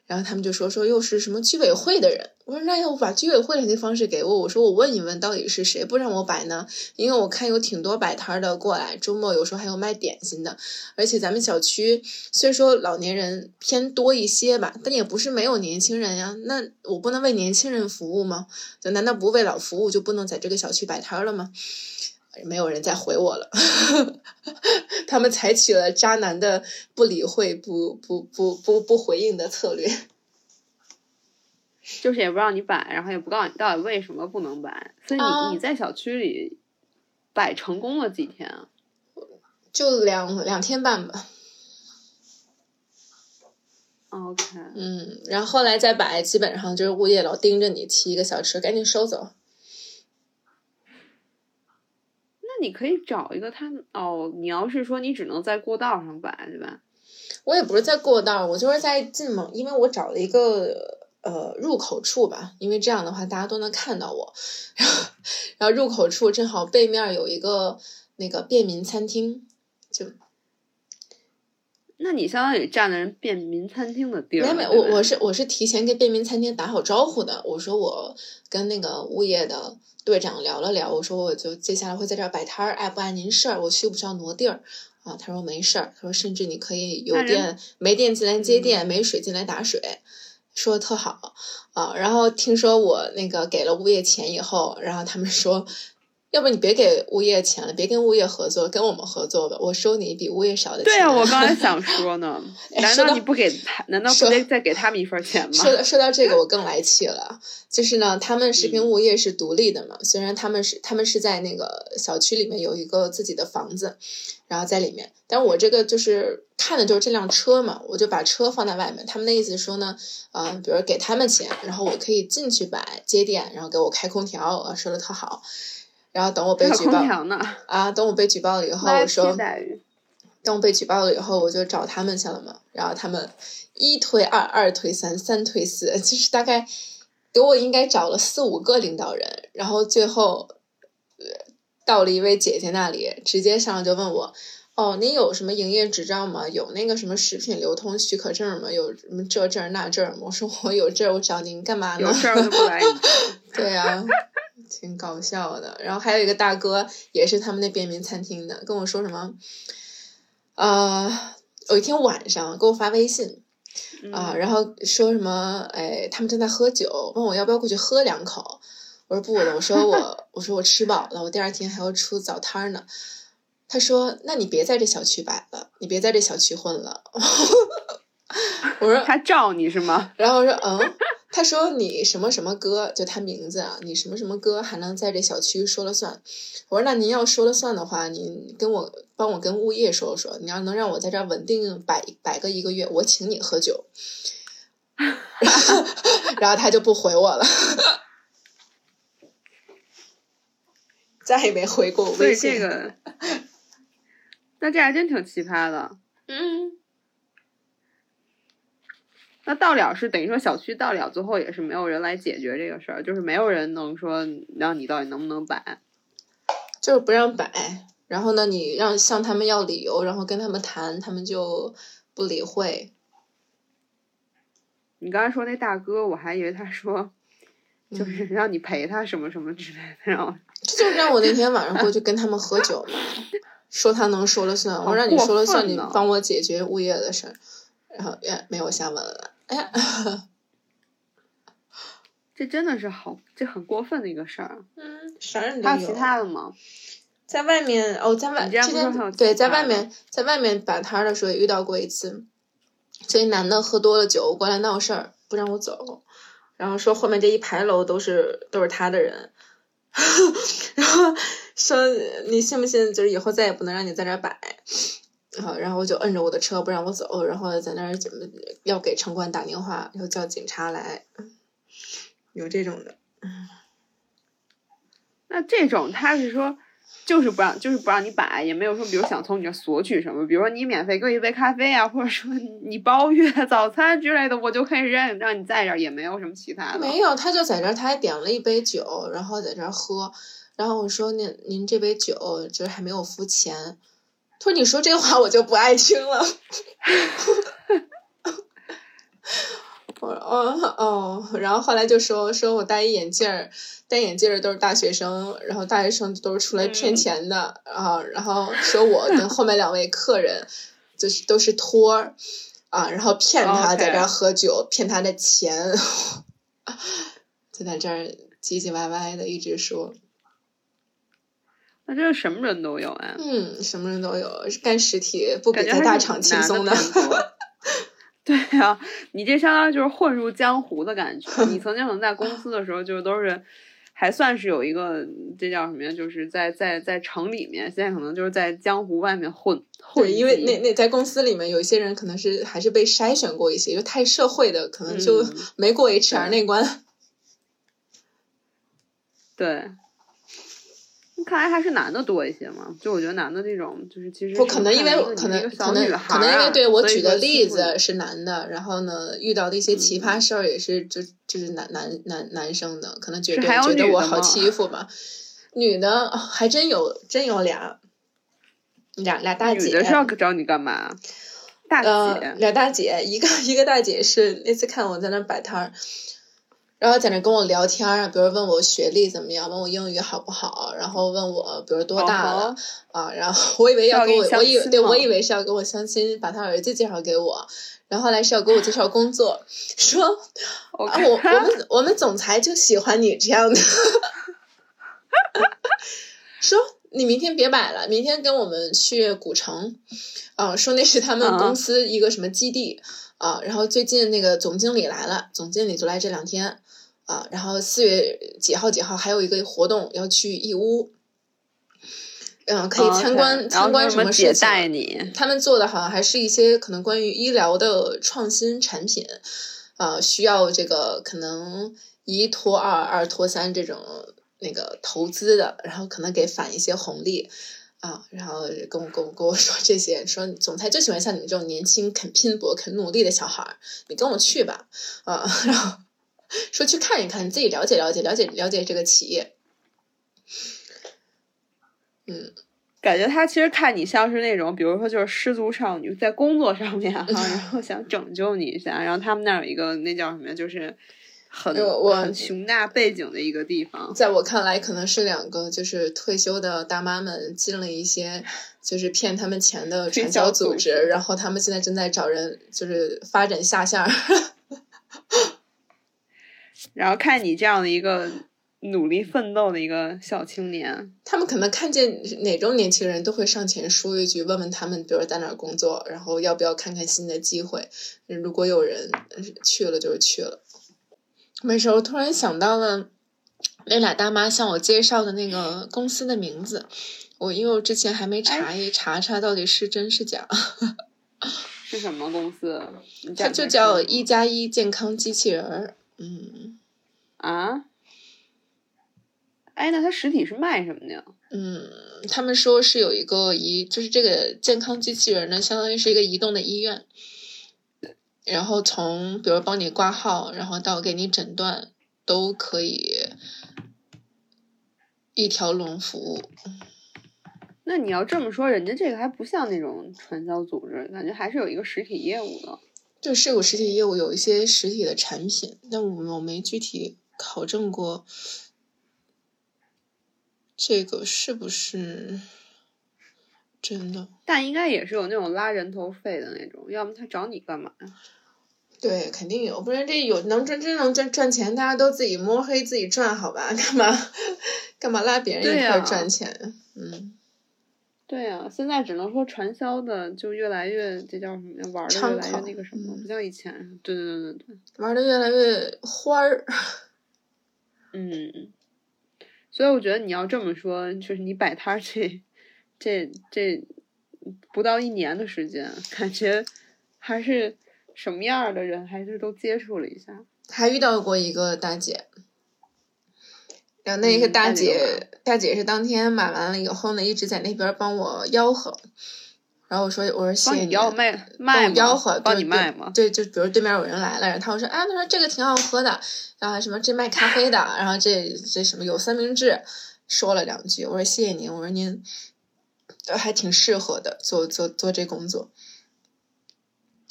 [SPEAKER 3] 然后他们就说说又是什么居委会的人。我说那要不把居委会的方式给我？我说我问一问到底是谁不让我摆呢？因为我看有挺多摆摊的过来，周末有时候还有卖点心的。而且咱们小区虽说老年人偏多一些吧，但也不是没有年轻人呀。那我不能为年轻人服务吗？就难道不为老服务就不能在这个小区摆摊了吗？没有人再回我了，[LAUGHS] 他们采取了渣男的不理会、不不不不不回应的策略。
[SPEAKER 4] 就是也不让你摆，然后也不告诉你到底为什么不能摆。所以你、
[SPEAKER 3] 啊
[SPEAKER 4] 你在小区里摆成功了几天啊？
[SPEAKER 3] 就两两天半吧
[SPEAKER 4] ，OK，
[SPEAKER 3] 嗯，然后后来再摆，基本上就是物业老盯着你骑一个小时，赶紧收走。
[SPEAKER 4] 那你可以找一个他哦。你要是说你只能在过道上摆，对吧？
[SPEAKER 3] 我也不是在过道，我就是在进门，因为我找了一个呃入口处吧，因为这样的话大家都能看到我。[LAUGHS] 然后，然后入口处正好背面有一个那个便民餐厅，就
[SPEAKER 4] 那你相当于占了人便民餐厅的地儿了。
[SPEAKER 3] 没没，
[SPEAKER 4] 对吧
[SPEAKER 3] 我我是我是提前跟便民餐厅打好招呼的。我说我跟那个物业的队长聊了聊，我说我就接下来会在这儿摆摊儿，碍不碍您事儿？我需不需要挪地儿？啊，他说没事儿，他说甚至你可以有电没电进来接电，没水进来打水，说的特好啊。然后听说我那个给了物业钱以后，然后他们说。要不你别给物业钱了，别跟物业合作，跟我们合作吧。我收你比物业少的钱。
[SPEAKER 4] 对啊，[LAUGHS] 我刚才想说呢，难道你不给他？难道不
[SPEAKER 3] 说
[SPEAKER 4] 得再给他们一份钱吗？
[SPEAKER 3] 说到说到这个，我更来气了。就是呢，他们是跟
[SPEAKER 4] 嗯
[SPEAKER 3] 物业是独立的嘛，虽然他们是他们是在那个小区里面有一个自己的房子，然后在里面，但我这个就是看的就是这辆车嘛，我就把车放在外面。他们的意思是说呢，呃，比如给他们钱，然后我可以进去摆接电，然后给我开空调，呃说的特好。然后等我被举报啊，等我被举报了以后，我说。等我被举报了以后，我就找他们去了嘛。然后他们一推二，二推三，三推四，就是大概给我应该找了四五个领导人。然后最后，呃，到了一位姐姐那里，直接上来就问我：“哦，您有什么营业执照吗？有那个什么食品流通许可证吗？有什么这证那证吗？”我说：“我有证，我找您干嘛呢？” [LAUGHS] 对呀、挺搞笑的。然后还有一个大哥，也是他们那边民餐厅的，跟我说什么，呃，有一天晚上给我发微信啊、
[SPEAKER 4] 嗯
[SPEAKER 3] 然后说什么，哎，他们正在喝酒，问我要不要过去喝两口。我说不了，我说我 [LAUGHS] 我说我吃饱了，我第二天还要出早摊呢。他说：“那你别在这小区摆了，你别在这小区混了。[LAUGHS] ”我说
[SPEAKER 4] 他照你是吗？
[SPEAKER 3] 然后我说嗯，他说你什么什么哥，就他名字啊，你什么什么哥还能在这小区说了算？我说那您要说了算的话，您跟我帮我跟物业说说，你要能让我在这儿稳定摆摆个一个月，我请你喝酒。[LAUGHS] 然后他就不回我了，再也没回过我
[SPEAKER 4] 所以
[SPEAKER 3] 微信。
[SPEAKER 4] 这个，那这还真挺奇葩的。
[SPEAKER 3] 嗯，
[SPEAKER 4] 那到了是等于说小区到了最后也是没有人来解决这个事儿，就是没有人能说让你到底能不能摆。
[SPEAKER 3] 就是不让摆。然后呢，你让向他们要理由，然后跟他们谈，他们就不理会。
[SPEAKER 4] 你刚才说那大哥，我还以为他说就是让你陪他什么什么之类的，然后
[SPEAKER 3] 这就是让我那天晚上过去跟他们喝 [LAUGHS] 酒嘛，说他能说了算，我让你说了算，你帮我解决物业的事儿，然后也没有下文了。哎呀，
[SPEAKER 4] 这真的是好，这很过分的一个事儿。
[SPEAKER 3] 嗯，啥人都
[SPEAKER 4] 还有其他的吗？
[SPEAKER 3] 在外面哦，在外
[SPEAKER 4] 你之前
[SPEAKER 3] 之
[SPEAKER 4] 不是说还有
[SPEAKER 3] 前对，在外面在外面摆摊的时候也遇到过一次，这一男的喝多了酒过来闹事儿，不让我走，然后说后面这一排楼都是都是他的人，[LAUGHS] 然后说你信不信？就是以后再也不能让你在这儿摆。啊，然后我就摁着我的车不让我走，然后在那儿怎么要给城管打电话，要叫警察来，有这种的。
[SPEAKER 4] 那这种他是说，就是不让，就是不让你摆，也没有说，比如想从你这索取什么，比如说你免费给我一杯咖啡啊，或者说你包月早餐之类的，我就可以让让你在这儿，也没有什么其他的。
[SPEAKER 3] 没有，他就在这儿，他还点了一杯酒，然后在这儿喝。然后我说：“您您这杯酒就是还没有付钱。”他说：“你说这话我就不爱听了。[LAUGHS] ”我说：“哦哦。”然后后来就说：“说我戴一眼镜儿，戴眼镜儿都是大学生，然后大学生都是出来骗钱的啊。然后说我跟后面两位客人就是都是托儿啊，然后骗他在这儿喝酒，骗他的钱，[LAUGHS] 就在这儿唧唧歪歪的一直说。”
[SPEAKER 4] 那这是什么人都有啊？
[SPEAKER 3] 嗯，什么人都有，干实体不比在大厂轻松
[SPEAKER 4] 的。[LAUGHS] [LAUGHS] 对呀，你这相当于就是混入江湖的感觉。[LAUGHS] 你曾经可能在公司的时候，就都是还算是有一个这叫什么呀？就是在在在城里面，现在可能就是在江湖外面混混。
[SPEAKER 3] 对，因为那那在公司里面，有一些人可能是还是被筛选过一些，就太社会的，可能就没过 HR 那关。
[SPEAKER 4] 对。看来还是男的多一些嘛，就我觉得男的这种就是其实
[SPEAKER 3] 不可能，因为可能可能可能因为对我举的例子是男的，然后呢遇到的一些奇葩事儿也是就就是男男男男生的，可能觉得觉得我好欺负吧。女的还真有真有俩，俩俩大姐。
[SPEAKER 4] 女的是要找你干嘛？大姐，
[SPEAKER 3] 俩大姐，一个 [LAUGHS] 一个大姐是那次看我在那摆摊儿。然后在那跟我聊天儿，比如问我学历怎么样，问我英语好不好，然后问我比如多大了啊，然后我以为要跟我，我以为对我以为是要跟我相亲，把他儿子介绍给我，然后后来是要给我介绍 [LAUGHS] 工作，说啊我我们我们总裁就喜欢你这样的，[LAUGHS] 说你明天别买了，明天跟我们去古城，啊，说那是他们公司一个什么基地啊，然后最近那个总经理来了，总经理就来这两天。啊，然后四月几号几号还有一个活动要去义乌，嗯，可以参观参观什么事情？他们做的好像还是一些可能关于医疗的创新产品，啊，需要这个可能一拖二，二拖三这种那个投资的，然后可能给返一些红利，啊，然后跟我跟我跟我说这些，说总裁就喜欢像你们这种年轻肯拼搏肯努力的小孩儿，你跟我去吧，啊，然后。说去看一看，你自己了解了解了解了解这个企业。嗯，
[SPEAKER 4] 感觉他其实看你像是那种，比如说就是失足少女，在工作上面哈，然后想拯救你一下。然后他们那儿有一个那叫什么呀？就是很很熊大背景的一个地方。
[SPEAKER 3] 在我看来，可能是两个就是退休的大妈们进了一些就是骗他们钱的传销组织，然后他们现在正在找人，就是发展下线。
[SPEAKER 4] 然后看你这样的一个努力奋斗的一个小青年，
[SPEAKER 3] 他们可能看见哪种年轻人都会上前说一句，问问他们，比如在哪儿工作，然后要不要看看新的机会。如果有人去了，就是去了。没事，我突然想到了那俩大妈向我介绍的那个公司的名字，我因为我之前还没查一查查到底是真是假。
[SPEAKER 4] 是什么公司？
[SPEAKER 3] 它 [LAUGHS] 就叫一加一健康机器人儿。嗯，
[SPEAKER 4] 啊，哎，那它实体是卖什么的呀？
[SPEAKER 3] 嗯，他们说是有一个移，就是这个健康机器人呢，相当于是一个移动的医院，然后从比如帮你挂号，然后到给你诊断，都可以一条龙服务。
[SPEAKER 4] 那你要这么说，人家这个还不像那种传销组织，感觉还是有一个实体业务的。
[SPEAKER 3] 就是有实体业务，有一些实体的产品，但我我没具体考证过，这个是不是真的？
[SPEAKER 4] 但应该也是有那种拉人头费的那种，要么他找你干嘛呀？
[SPEAKER 3] 对，肯定有，不然这有能真真能赚赚钱，大家都自己摸黑自己赚，好吧？干嘛干嘛拉别人一块赚钱？嗯。
[SPEAKER 4] 对呀，现在只能说传销的就越来越，这叫什么呀？玩的越来越那个什么，不像以前。对对对对对。
[SPEAKER 3] 玩的越来越花儿。[LAUGHS]
[SPEAKER 4] 嗯。所以我觉得你要这么说，就是你摆摊儿这这这不到一年的时间，感觉还是什么样儿的人还是都接触了一下。
[SPEAKER 3] 还遇到过一个大姐，然后那个
[SPEAKER 4] 嗯
[SPEAKER 3] 大
[SPEAKER 4] 大姐
[SPEAKER 3] 大姐是当天买完了以后呢，一直在那边帮我吆喝，然后我说我说谢谢
[SPEAKER 4] 你要卖
[SPEAKER 3] 帮
[SPEAKER 4] 卖
[SPEAKER 3] 吆喝，
[SPEAKER 4] 帮你卖吗？
[SPEAKER 3] 对，就比如对面有人来了，然后他说，哎，他说这个挺好喝的，然后什么这卖咖啡的，然后这这什么有三明治，说了两句，我说谢谢您，我说您呃还挺适合的，做做做这工作。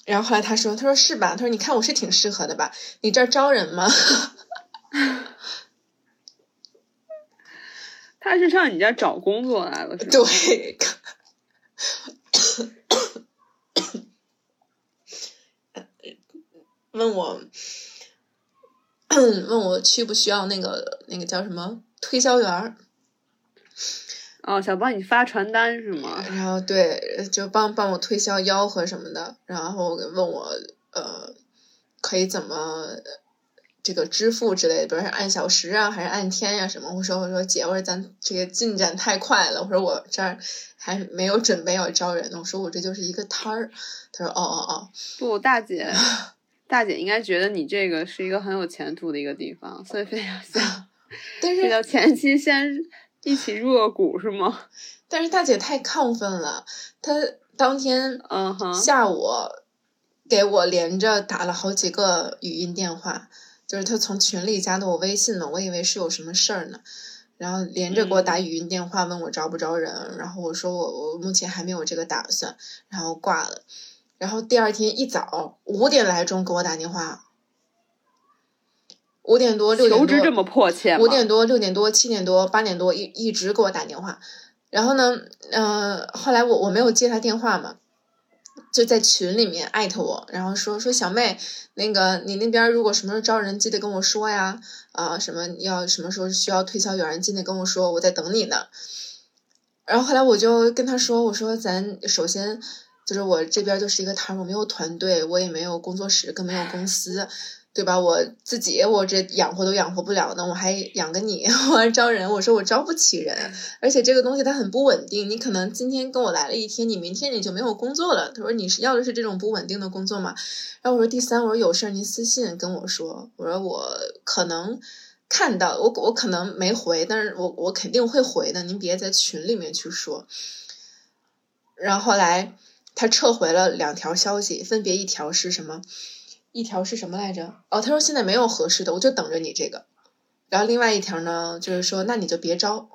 [SPEAKER 3] 然后后来他说，他说是吧？他说你看我是挺适合的吧？你这儿招人吗？[LAUGHS]
[SPEAKER 4] 他是上你家找工作来了，是吧？
[SPEAKER 3] 对，[COUGHS] 问我 [COUGHS] 问我需不需要那个那个叫什么推销员儿，
[SPEAKER 4] 哦，想帮你发传单是吗？
[SPEAKER 3] 然后对，就帮帮我推销吆喝什么的，然后问我呃可以怎么这个支付之类的，比如说按小时啊，还是按天呀、什么？我说我说姐，我说咱这个进展太快了，我说我这儿还没有准备要招人呢，我说我这就是一个摊儿。他说哦哦哦，
[SPEAKER 4] 不，大姐，[LAUGHS] 大姐应该觉得你这个是一个很有前途的一个地方，所以非常想 [LAUGHS]
[SPEAKER 3] 但是 [LAUGHS]
[SPEAKER 4] 前期先一起入个股是吗？
[SPEAKER 3] 但是大姐太亢奋了，她当天
[SPEAKER 4] 嗯哼，
[SPEAKER 3] 下午给我连着打了好几个语音电话，就是他从群里加的我微信呢，我以为是有什么事儿呢，然后连着给我打语音电话问我招不招人，然后我说我我目前还没有这个打算，然后挂了，然后第二天一早五点来钟给我打电话，五点多六点多
[SPEAKER 4] 求职这么迫切吗？
[SPEAKER 3] 五点多、六点多、七点多、八点多一一直给我打电话，然后呢，呃，后来我我没有接他电话嘛，就在群里面艾特我，然后说说小妹，那个你那边如果什么时候招人，记得跟我说呀，啊、什么要什么时候需要推销员，记得跟我说，我在等你呢。然后后来我就跟他说，我说咱首先就是我这边就是一个摊，我没有团队，我也没有工作室，更没有公司，对吧？我自己我这养活都养活不了呢，我还养个你，[LAUGHS] 我还招人，我说我招不起人，而且这个东西它很不稳定，你可能今天跟我来了一天，你明天你就没有工作了。他说你是要的是这种不稳定的工作吗？然后我说第三，我说有事儿您私信跟我说，我说我可能。看到我，我可能没回，但是我我肯定会回的，您别在群里面去说。然后后来他撤回了两条消息，分别一条是什么？一条是什么来着？哦，他说现在没有合适的，我就等着你这个。然后另外一条呢，就是说那你就别招，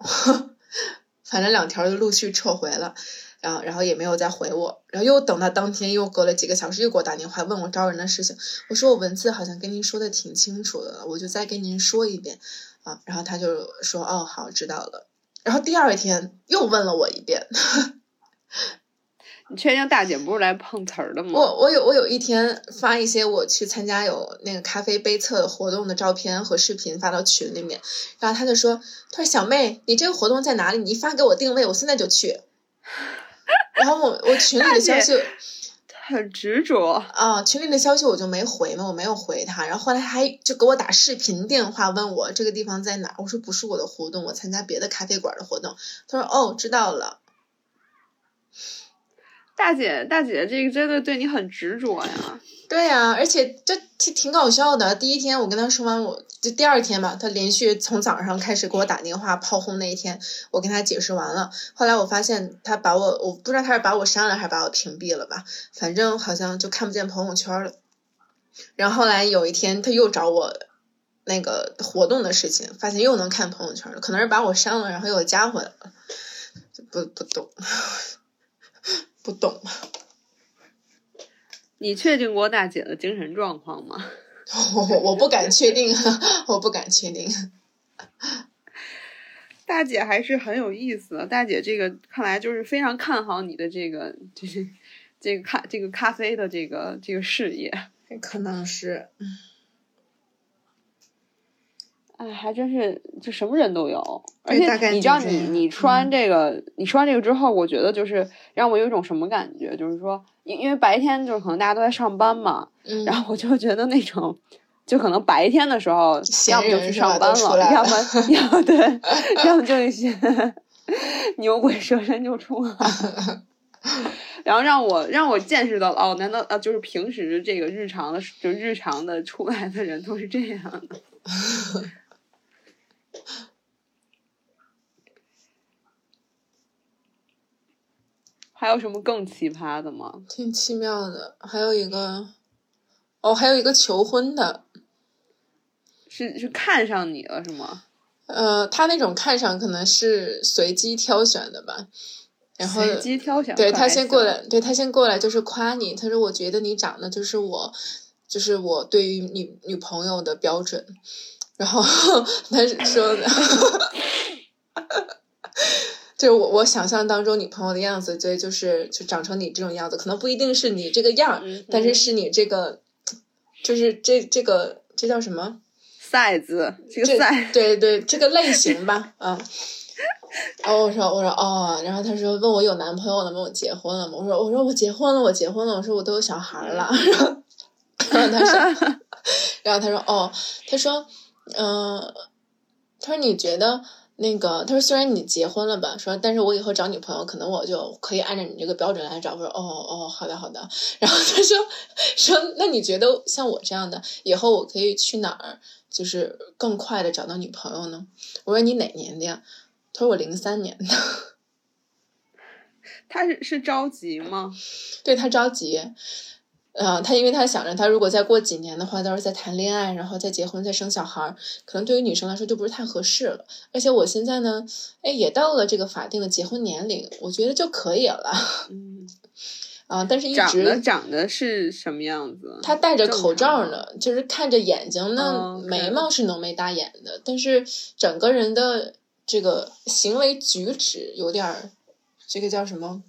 [SPEAKER 3] [LAUGHS] 反正两条就陆续撤回了，然后然后也没有再回我，然后又等到当天又隔了几个小时又给我打电话问我招人的事情，我说我文字好像跟您说的挺清楚的了，我就再跟您说一遍。啊，然后他就说哦好知道了，然后第二天又问了我一遍，
[SPEAKER 4] 你确定大姐不是来碰瓷儿的吗？
[SPEAKER 3] 我我有我有一天发一些我去参加有那个咖啡杯测活动的照片和视频发到群里面，然后他就说，他说小妹，你这个活动在哪里？你发给我定位，我现在就去。[LAUGHS] 然后我我群里的消息
[SPEAKER 4] 很执着，
[SPEAKER 3] 啊，群里的消息我就没回嘛，我没有回他。然后后来还就给我打视频电话问我这个地方在哪儿，我说不是我的活动，我参加别的咖啡馆的活动。他说哦，知道了。
[SPEAKER 4] 大姐大姐这个真的对你很执着呀。
[SPEAKER 3] 对呀、而且这挺挺搞笑的。第一天我跟他说完，我就第二天吧，他连续从早上开始给我打电话炮轰那一天，我跟他解释完了。后来我发现他把我，我不知道他是把我删了还是把我屏蔽了吧，反正好像就看不见朋友圈了。然后后来有一天他又找我那个活动的事情，发现又能看朋友圈了，可能是把我删了，然后又加回来了，不不懂，不懂。
[SPEAKER 4] 你确定过大姐的精神状况吗？
[SPEAKER 3] 我 [LAUGHS] 我我不敢确定，我不敢确定。[LAUGHS]
[SPEAKER 4] 大姐还是很有意思的。大姐这个看来就是非常看好你的这个就是这个咖这个咖啡的这个这个事业。
[SPEAKER 3] 可能是，
[SPEAKER 4] 哎，还真是就什么人都有，而且你知道你你说完
[SPEAKER 3] 嗯
[SPEAKER 4] 这个，你穿这个之后，我觉得就是让我有一种什么感觉，就是说，因因为白天就是可能大家都在上班嘛，
[SPEAKER 3] 嗯，[LAUGHS]
[SPEAKER 4] 然后我就觉得那种就可能白天的时候，
[SPEAKER 3] 闲
[SPEAKER 4] 要么就去上班
[SPEAKER 3] 都出来
[SPEAKER 4] 要
[SPEAKER 3] 了
[SPEAKER 4] 么 [LAUGHS] 要么对，要么就一些 [LAUGHS] 牛鬼蛇神就出来了。然后让我让我见识到了哦，难道啊就是平时这个日常的就日常的出来的人都是这样的？还有什么更奇葩的吗？
[SPEAKER 3] 挺奇妙的。还有一个，哦，还有一个求婚的，
[SPEAKER 4] 是是看上你了是吗？
[SPEAKER 3] 呃，他那种看上可能是随机挑选的吧，然后
[SPEAKER 4] 随机挑选，
[SPEAKER 3] 对他先过来，对他先过来就是夸你，他说我觉得你长得就是我，就是我对于女女朋友的标准，然后 [LAUGHS] 他说的，[LAUGHS] 就是我我想象当中你朋友的样子，对，就是就长成你这种样子，可能不一定是你这个样但是
[SPEAKER 4] 嗯
[SPEAKER 3] 是你这个，就是这这个这叫什么
[SPEAKER 4] ？size 这个
[SPEAKER 3] 这
[SPEAKER 4] size
[SPEAKER 3] 对对，这个类型吧，嗯。然后我说我说哦，然后他说问我有男朋友了吗？我结婚了吗？我说我说我结婚了，我结婚了。我说我都有小孩儿了。[LAUGHS] 然后 [LAUGHS] 然后他说，然后他说哦，他说嗯、他说你觉得那个，他说虽然你结婚了吧，说但是我以后找女朋友，可能我就可以按照你这个标准来找。我说哦哦，好的好的。然后他说说那你觉得像我这样的，以后我可以去哪儿，就是更快的找到女朋友呢？我说你哪年的呀？他说我零三年的。
[SPEAKER 4] 他是是着急吗？[LAUGHS]
[SPEAKER 3] 对他着急，呃，他因为他想着，他如果再过几年的话，到时候再谈恋爱，然后再结婚，再生小孩儿，可能对于女生来说就不是太合适了。而且我现在呢，哎，也到了这个法定的结婚年龄，我觉得就可以了
[SPEAKER 4] 嗯，[LAUGHS]
[SPEAKER 3] 啊。但是一
[SPEAKER 4] 长得
[SPEAKER 3] 直
[SPEAKER 4] 长得是什么样子？
[SPEAKER 3] 他戴着口罩呢，就是看着眼睛呢，
[SPEAKER 4] 哦，OK
[SPEAKER 3] 眉毛是浓眉大眼的，但是整个人的这个行为举止有点儿，这个叫什么？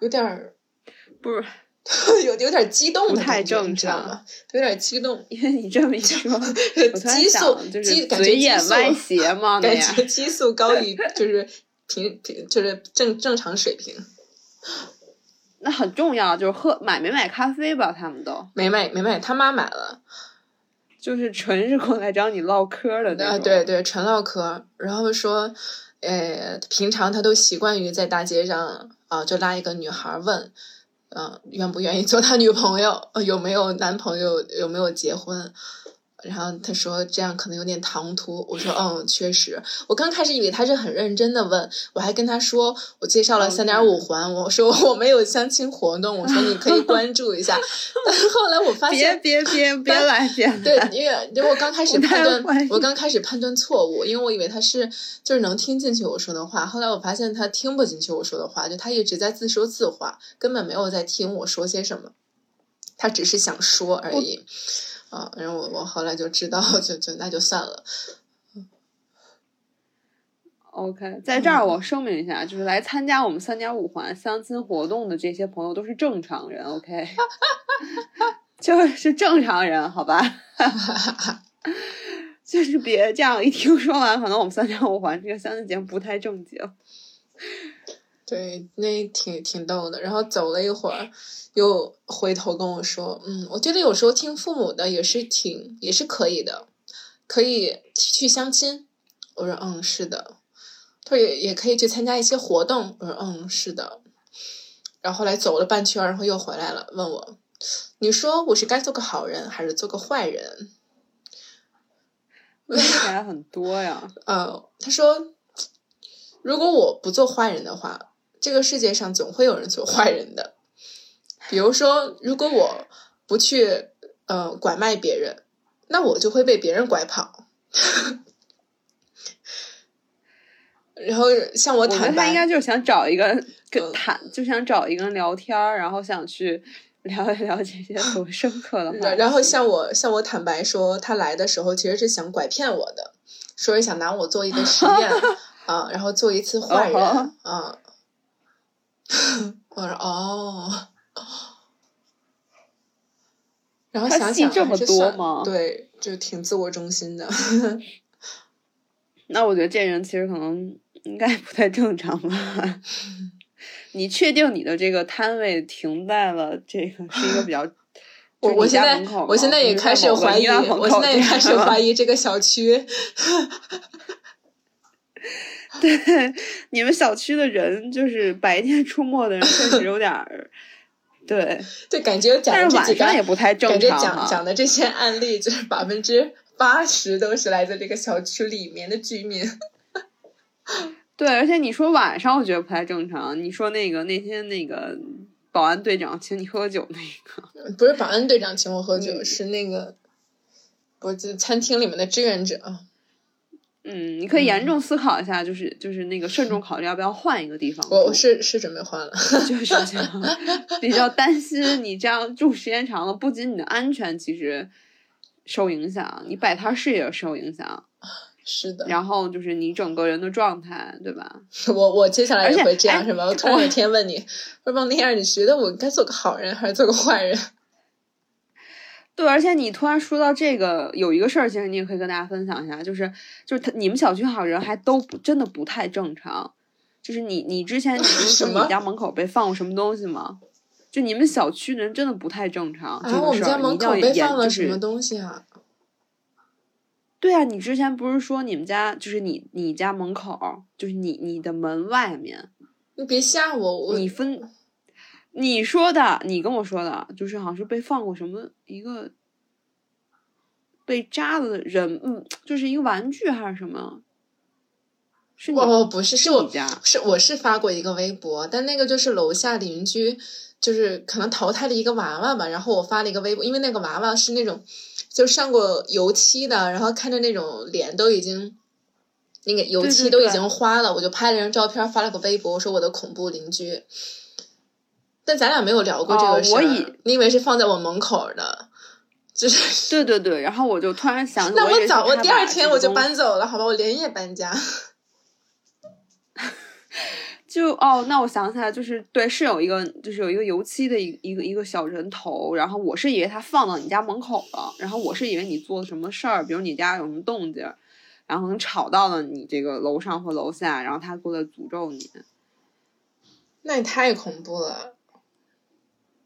[SPEAKER 3] 有点儿。
[SPEAKER 4] 不是，[LAUGHS]
[SPEAKER 3] 有有点激动
[SPEAKER 4] 不太正常
[SPEAKER 3] 吗？有点激动，[LAUGHS]
[SPEAKER 4] 因为你这么一说，[LAUGHS]
[SPEAKER 3] 激素，
[SPEAKER 4] 就是嘴眼歪斜嘛，那
[SPEAKER 3] 感觉激素高于就是平平就是正正常水平。
[SPEAKER 4] 那很重要，就是喝买没买咖啡吧？他们都
[SPEAKER 3] 没买没买，他妈买了
[SPEAKER 4] 就是纯是过来找你唠嗑的那
[SPEAKER 3] 啊，对对，纯唠嗑，然后说，呃，平常他都习惯于在大街上啊，就拉一个女孩问，嗯、愿不愿意做他女朋友，有没有男朋友，有没有结婚。然后他说这样可能有点唐突，我说嗯，确实。我刚开始以为他是很认真的问，我还跟他说我介绍了三点五环，我说我没有相亲活动，我说你可以 [LAUGHS] 关注一下。但是后来我发现，
[SPEAKER 4] 别别别来别来，
[SPEAKER 3] 对，因为因为我刚开始判断，我刚开始判断错误，因为我以为他是就是能听进去我说的话，后来我发现他听不进去我说的话，就他一直在自说自话，根本没有在听我说些什么，他只是想说而已。啊，然后我我后来就知道，就就那就算了。
[SPEAKER 4] OK，在这儿我声明一下，就是来参加我们三点五环相亲活动的这些朋友都是正常人，OK，[LAUGHS] [LAUGHS] 就是正常人，好吧？[LAUGHS] 就是别这样一听说完，可能我们三点五环这个相亲节目不太正经。
[SPEAKER 3] 对，那挺挺逗的。然后走了一会儿，又回头跟我说：“嗯，我觉得有时候听父母的也是挺也是可以的，可以去相亲。”我说：“嗯，是的。”他说也也可以去参加一些活动。我说：“嗯，是的。”然后后来走了半圈，然后又回来了，问我：“你说我是该做个好人还是做个坏人？”
[SPEAKER 4] 问起来很多呀，[LAUGHS]
[SPEAKER 3] 呃，他说，如果我不做坏人的话，这个世界上总会有人做坏人的。比如说，如果我不去呃拐卖别人，那我就会被别人拐跑。然后像我坦
[SPEAKER 4] 他应该，就是想找一个跟
[SPEAKER 3] 嗯
[SPEAKER 4] 谈，就想找一个人聊天儿，然后想去聊一聊这些很深刻的话。
[SPEAKER 3] 然然后像我向我坦白说，他来的时候其实是想拐骗我的，说是想拿我做一个实验 [LAUGHS] 啊，然后做一次坏人
[SPEAKER 4] 哦
[SPEAKER 3] 啊。[LAUGHS] 我说哦，然后
[SPEAKER 4] 他
[SPEAKER 3] 想想
[SPEAKER 4] 戏这么多吗
[SPEAKER 3] 对，就挺自我中心的。[LAUGHS]
[SPEAKER 4] 那我觉得这人其实可能应该不太正常吧。[LAUGHS] 你确定你的这个摊位停在了这个是一个比较
[SPEAKER 3] 我我现在我现在也开始怀疑，我现在也开始怀疑这个小区。[LAUGHS]
[SPEAKER 4] 对，你们小区的人就是白天出没的人，确实有点儿，[LAUGHS] 对，
[SPEAKER 3] 对，感觉讲
[SPEAKER 4] 但是晚
[SPEAKER 3] 的这几个
[SPEAKER 4] 上也不太正
[SPEAKER 3] 感觉
[SPEAKER 4] 常
[SPEAKER 3] 讲讲的这些案例，就是 [LAUGHS] 百分之八十都是来自这个小区里面的居民。
[SPEAKER 4] 对，而且你说晚上，我觉得不太正常。你说那个那天那个保安队长请你喝酒那个，
[SPEAKER 3] 不是保安队长请我喝酒，
[SPEAKER 4] 嗯
[SPEAKER 3] 是那个，不是餐厅里面的志愿者。
[SPEAKER 4] 嗯，你可以严
[SPEAKER 3] 嗯
[SPEAKER 4] 重思考一下，就是就是那个慎重考虑要不要换一个地方。
[SPEAKER 3] 我我是是准备换了。
[SPEAKER 4] 就是这样，[LAUGHS] 比较担心你这样住时间长了，不仅你的安全其实受影响，你摆摊儿事业受影响，
[SPEAKER 3] 是的，
[SPEAKER 4] 然后就是你整个人的状态，对吧？[LAUGHS]
[SPEAKER 3] 我我接下来也会这样，
[SPEAKER 4] 哎
[SPEAKER 3] 是吧？[LAUGHS] 我突然有一天问你，我说王那样，你觉得我该做个好人还是做个坏人？
[SPEAKER 4] 对，而且你突然说到这个，有一个事儿，其实你也可以跟大家分享一下，就是就是他你们小区好像人还都不真的不太正常，就是你你之前你不是说你家门口被放过什么东西吗？就你们小区人真的不太正常，这
[SPEAKER 3] 啊，
[SPEAKER 4] 个
[SPEAKER 3] 我们家门口被放了什么东西啊？
[SPEAKER 4] 对啊，你之前不是说你们家就是你你家门口，就是你你的门外面，
[SPEAKER 3] 你别吓我，我
[SPEAKER 4] 你分你说的，你跟我说的，就是好像是被放过什么一个被扎的人，嗯，就是一个玩具还是什么？是你
[SPEAKER 3] 我我不是，是我
[SPEAKER 4] 你家
[SPEAKER 3] 是我是发过一个微博，但那个就是楼下邻居，就是可能淘汰了一个娃娃吧，然后我发了一个微博，因为那个娃娃是那种就上过油漆的，然后看着那种脸都已经那个油漆都已经花了，我就拍了张照片发了个微博，我说我的恐怖邻居。但咱俩没有聊过这
[SPEAKER 4] 哦
[SPEAKER 3] 个事儿，
[SPEAKER 4] 我以
[SPEAKER 3] 你以为是放在我门口的，就是。
[SPEAKER 4] 对对对，然后我就突然想起，
[SPEAKER 3] 那
[SPEAKER 4] 我
[SPEAKER 3] 早，我第二天我就搬走了，好吧，我连夜搬家。[LAUGHS]
[SPEAKER 4] 就哦，那我想起来，就是对，是有一个，就是有一个油漆的一一个一个小人头，然后我是以为他放到你家门口了，然后我是以为你做了什么事儿，比如你家有什么动静，然后能吵到了你这个楼上或楼下，然后他过来诅咒你。
[SPEAKER 3] 那也太恐怖了。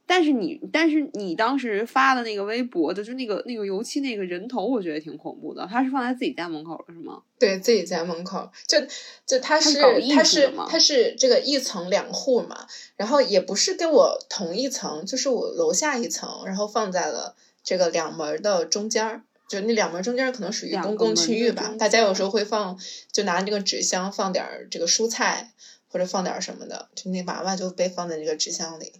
[SPEAKER 4] 但是你，但是你当时发的那个微博的，就那个那个油漆那个人头，我觉得挺恐怖的。他是放在自己家门口的是吗？
[SPEAKER 3] 对自己家门口，就就他是
[SPEAKER 4] 他是
[SPEAKER 3] 他是这个一层两户嘛，然后也不是跟我同一层，就是我楼下一层，然后放在了这个两门的中间儿，就那两门中间可能属于公共区域吧，大家有时候会放，就拿那个纸箱放点儿这个蔬菜或者放点儿什么的，就那娃娃就被放在那个纸箱里。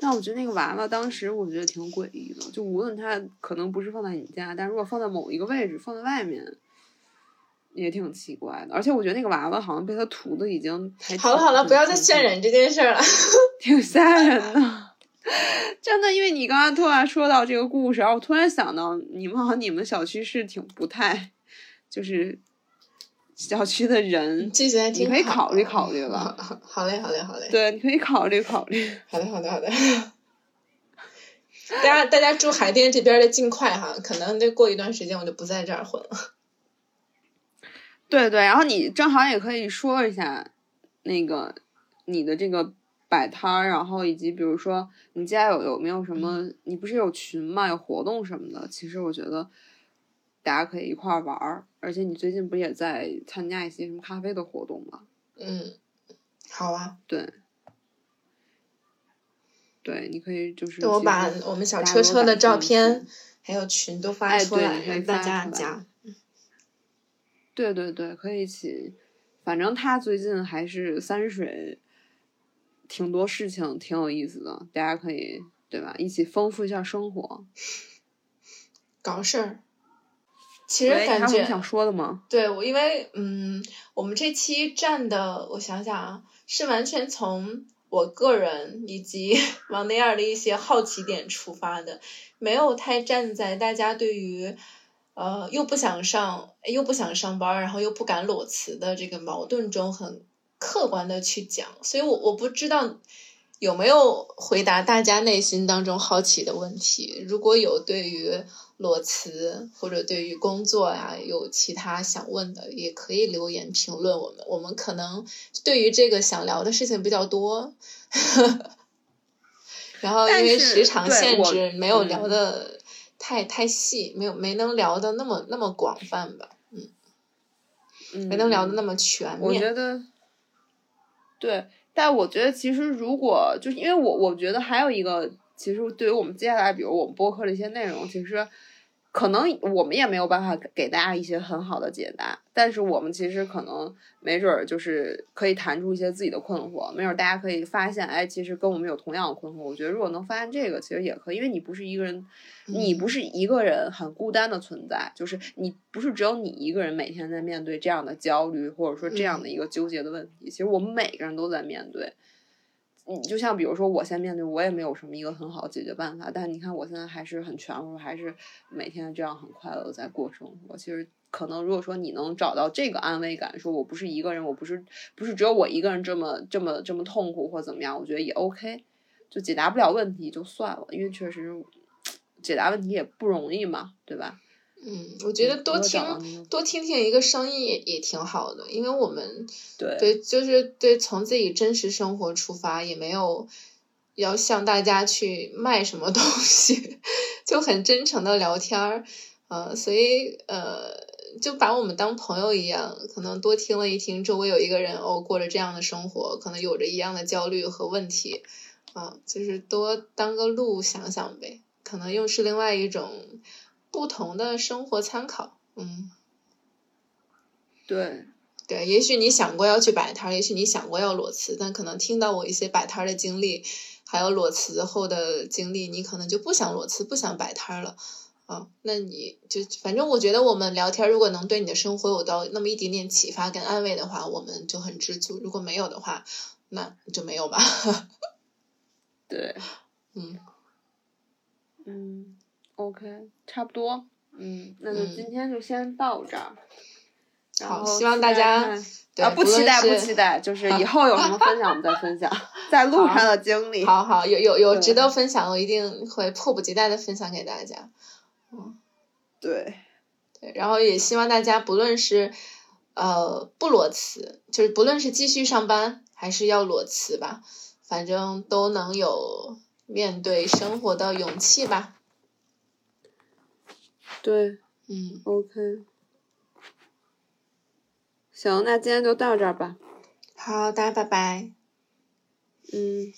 [SPEAKER 4] 但我觉得那个娃娃当时我觉得挺诡异的，就无论它可能不是放在你家，但如果放在某一个位置，放在外面，也挺奇怪的。而且我觉得那个娃娃好像被他涂的已经还
[SPEAKER 3] 好了好了，不要再渲，染这件事儿了。
[SPEAKER 4] 挺 [LAUGHS] 挺吓人的。[LAUGHS] 真的，因为你刚刚突然说到这个故事，然后我突然想到，你们好像你们小区是挺不太，就是小区的人，
[SPEAKER 3] 记性还挺
[SPEAKER 4] 你可以考虑考虑了。
[SPEAKER 3] 好好嘞，好嘞，好嘞。
[SPEAKER 4] 对，你可以考虑考虑。
[SPEAKER 3] 好的，好的，好的。[LAUGHS] 大家，大家住海淀这边的尽快哈，可能得过一段时间我就不在这儿混了。
[SPEAKER 4] 对对，然后你正好也可以说一下，那个你的这个摆摊儿，然后以及比如说你家有有没有什么，你不是有群嘛，有活动什么的，其实我觉得大家可以一块儿玩儿，而且你最近不也在参加一些什么咖啡的活动吗？
[SPEAKER 3] 嗯，好啊，
[SPEAKER 4] 对，对，你可以就是其
[SPEAKER 3] 对我把我们小车车的照片还有群都发
[SPEAKER 4] 哎
[SPEAKER 3] 出来，大家加。
[SPEAKER 4] 对对对，可以一起。反正他最近还是三水，挺多事情挺有意思的，大家可以对吧？一起丰富一下生活。
[SPEAKER 3] 搞事儿。其实感觉
[SPEAKER 4] 想说的吗？
[SPEAKER 3] 对我，因为嗯，我们这期站的，我想想啊，是完全从我个人以及 [LAUGHS] 王内尔的一些好奇点出发的，没有太站在大家对于呃又不想上又不想上班，然后又不敢裸辞的这个矛盾中很客观的去讲，所以我我不知道。有没有回答大家内心当中好奇的问题？如果有对于裸辞或者对于工作呀有其他想问的，也可以留言评论我们。我们可能对于这个想聊的事情比较多，然后因为时长限制，没有聊
[SPEAKER 4] 嗯
[SPEAKER 3] 的太太细，没有没能聊的那么那么广泛吧，
[SPEAKER 4] 嗯，
[SPEAKER 3] 没能聊的那么全面我。
[SPEAKER 4] 觉得，对，但我觉得其实如果就是因为我我觉得还有一个，其实对于我们接下来，比如我们播客的一些内容，其实可能我们也没有办法给给大家一些很好的解答，但是我们其实可能没准儿就是可以谈出一些自己的困惑，没准儿大家可以发现，哎，其实跟我们有同样的困惑。我觉得如果能发现这个，其实也可以，因为你不是一个人，你不是一个人很孤单的存在，就是你不是只有你一个人每天在面对这样的焦虑，或者说这样的一个纠结的问题。其实我们每个人都在面对。你就像比如说，我现在面对，我也没有什么一个很好的解决办法，但你看我现在还是很全乎，还是每天这样很快乐的在过生活。其实可能如果说你能找到这个安慰感，说我不是一个人，我不是不是只有我一个人这么这么这么痛苦或怎么样，我觉得也 OK。就解答不了问题就算了，因为确实解答问题也不容易嘛，对吧？
[SPEAKER 3] 嗯，我觉得多听多听听一个声音也也挺好的，因为我们
[SPEAKER 4] 对。
[SPEAKER 3] 对，就是对从自己真实生活出发，也没有要向大家去卖什么东西，[LAUGHS] 就很真诚的聊天儿，呃，所以呃，就把我们当朋友一样，可能多听了一听，周围有一个人哦过着这样的生活，可能有着一样的焦虑和问题，啊、就是多当个路想想呗，可能又是另外一种不同的生活参考，嗯。
[SPEAKER 4] 对
[SPEAKER 3] 对，也许你想过要去摆摊儿，也许你想过要裸辞，但可能听到我一些摆摊儿的经历，还有裸辞后的经历，你可能就不想裸辞，不想摆摊儿了。啊，那你就反正我觉得我们聊天，如果能对你的生活有到那么一点点启发跟安慰的话，我们就很知足；如果没有的话，那就没有吧。[LAUGHS]
[SPEAKER 4] 对，
[SPEAKER 3] 嗯，
[SPEAKER 4] 嗯，OK，差不多，嗯，那就
[SPEAKER 3] 嗯
[SPEAKER 4] 今天就先到这儿。然后
[SPEAKER 3] 好希望大家
[SPEAKER 4] 啊，不期待，不期待，就是以后有什么分享我们再分享，[LAUGHS] 在路上的经历。
[SPEAKER 3] 好好有有有值得分享，我一定会迫不及待的分享给大家。
[SPEAKER 4] 嗯对，
[SPEAKER 3] 对，然后也希望大家不论是呃不裸辞，就是不论是继续上班还是要裸辞吧，反正都能有面对生活的勇气吧。
[SPEAKER 4] 对
[SPEAKER 3] 嗯
[SPEAKER 4] ，，OK。行，那今天就到这儿吧。
[SPEAKER 3] 好，大家拜拜。
[SPEAKER 4] 嗯。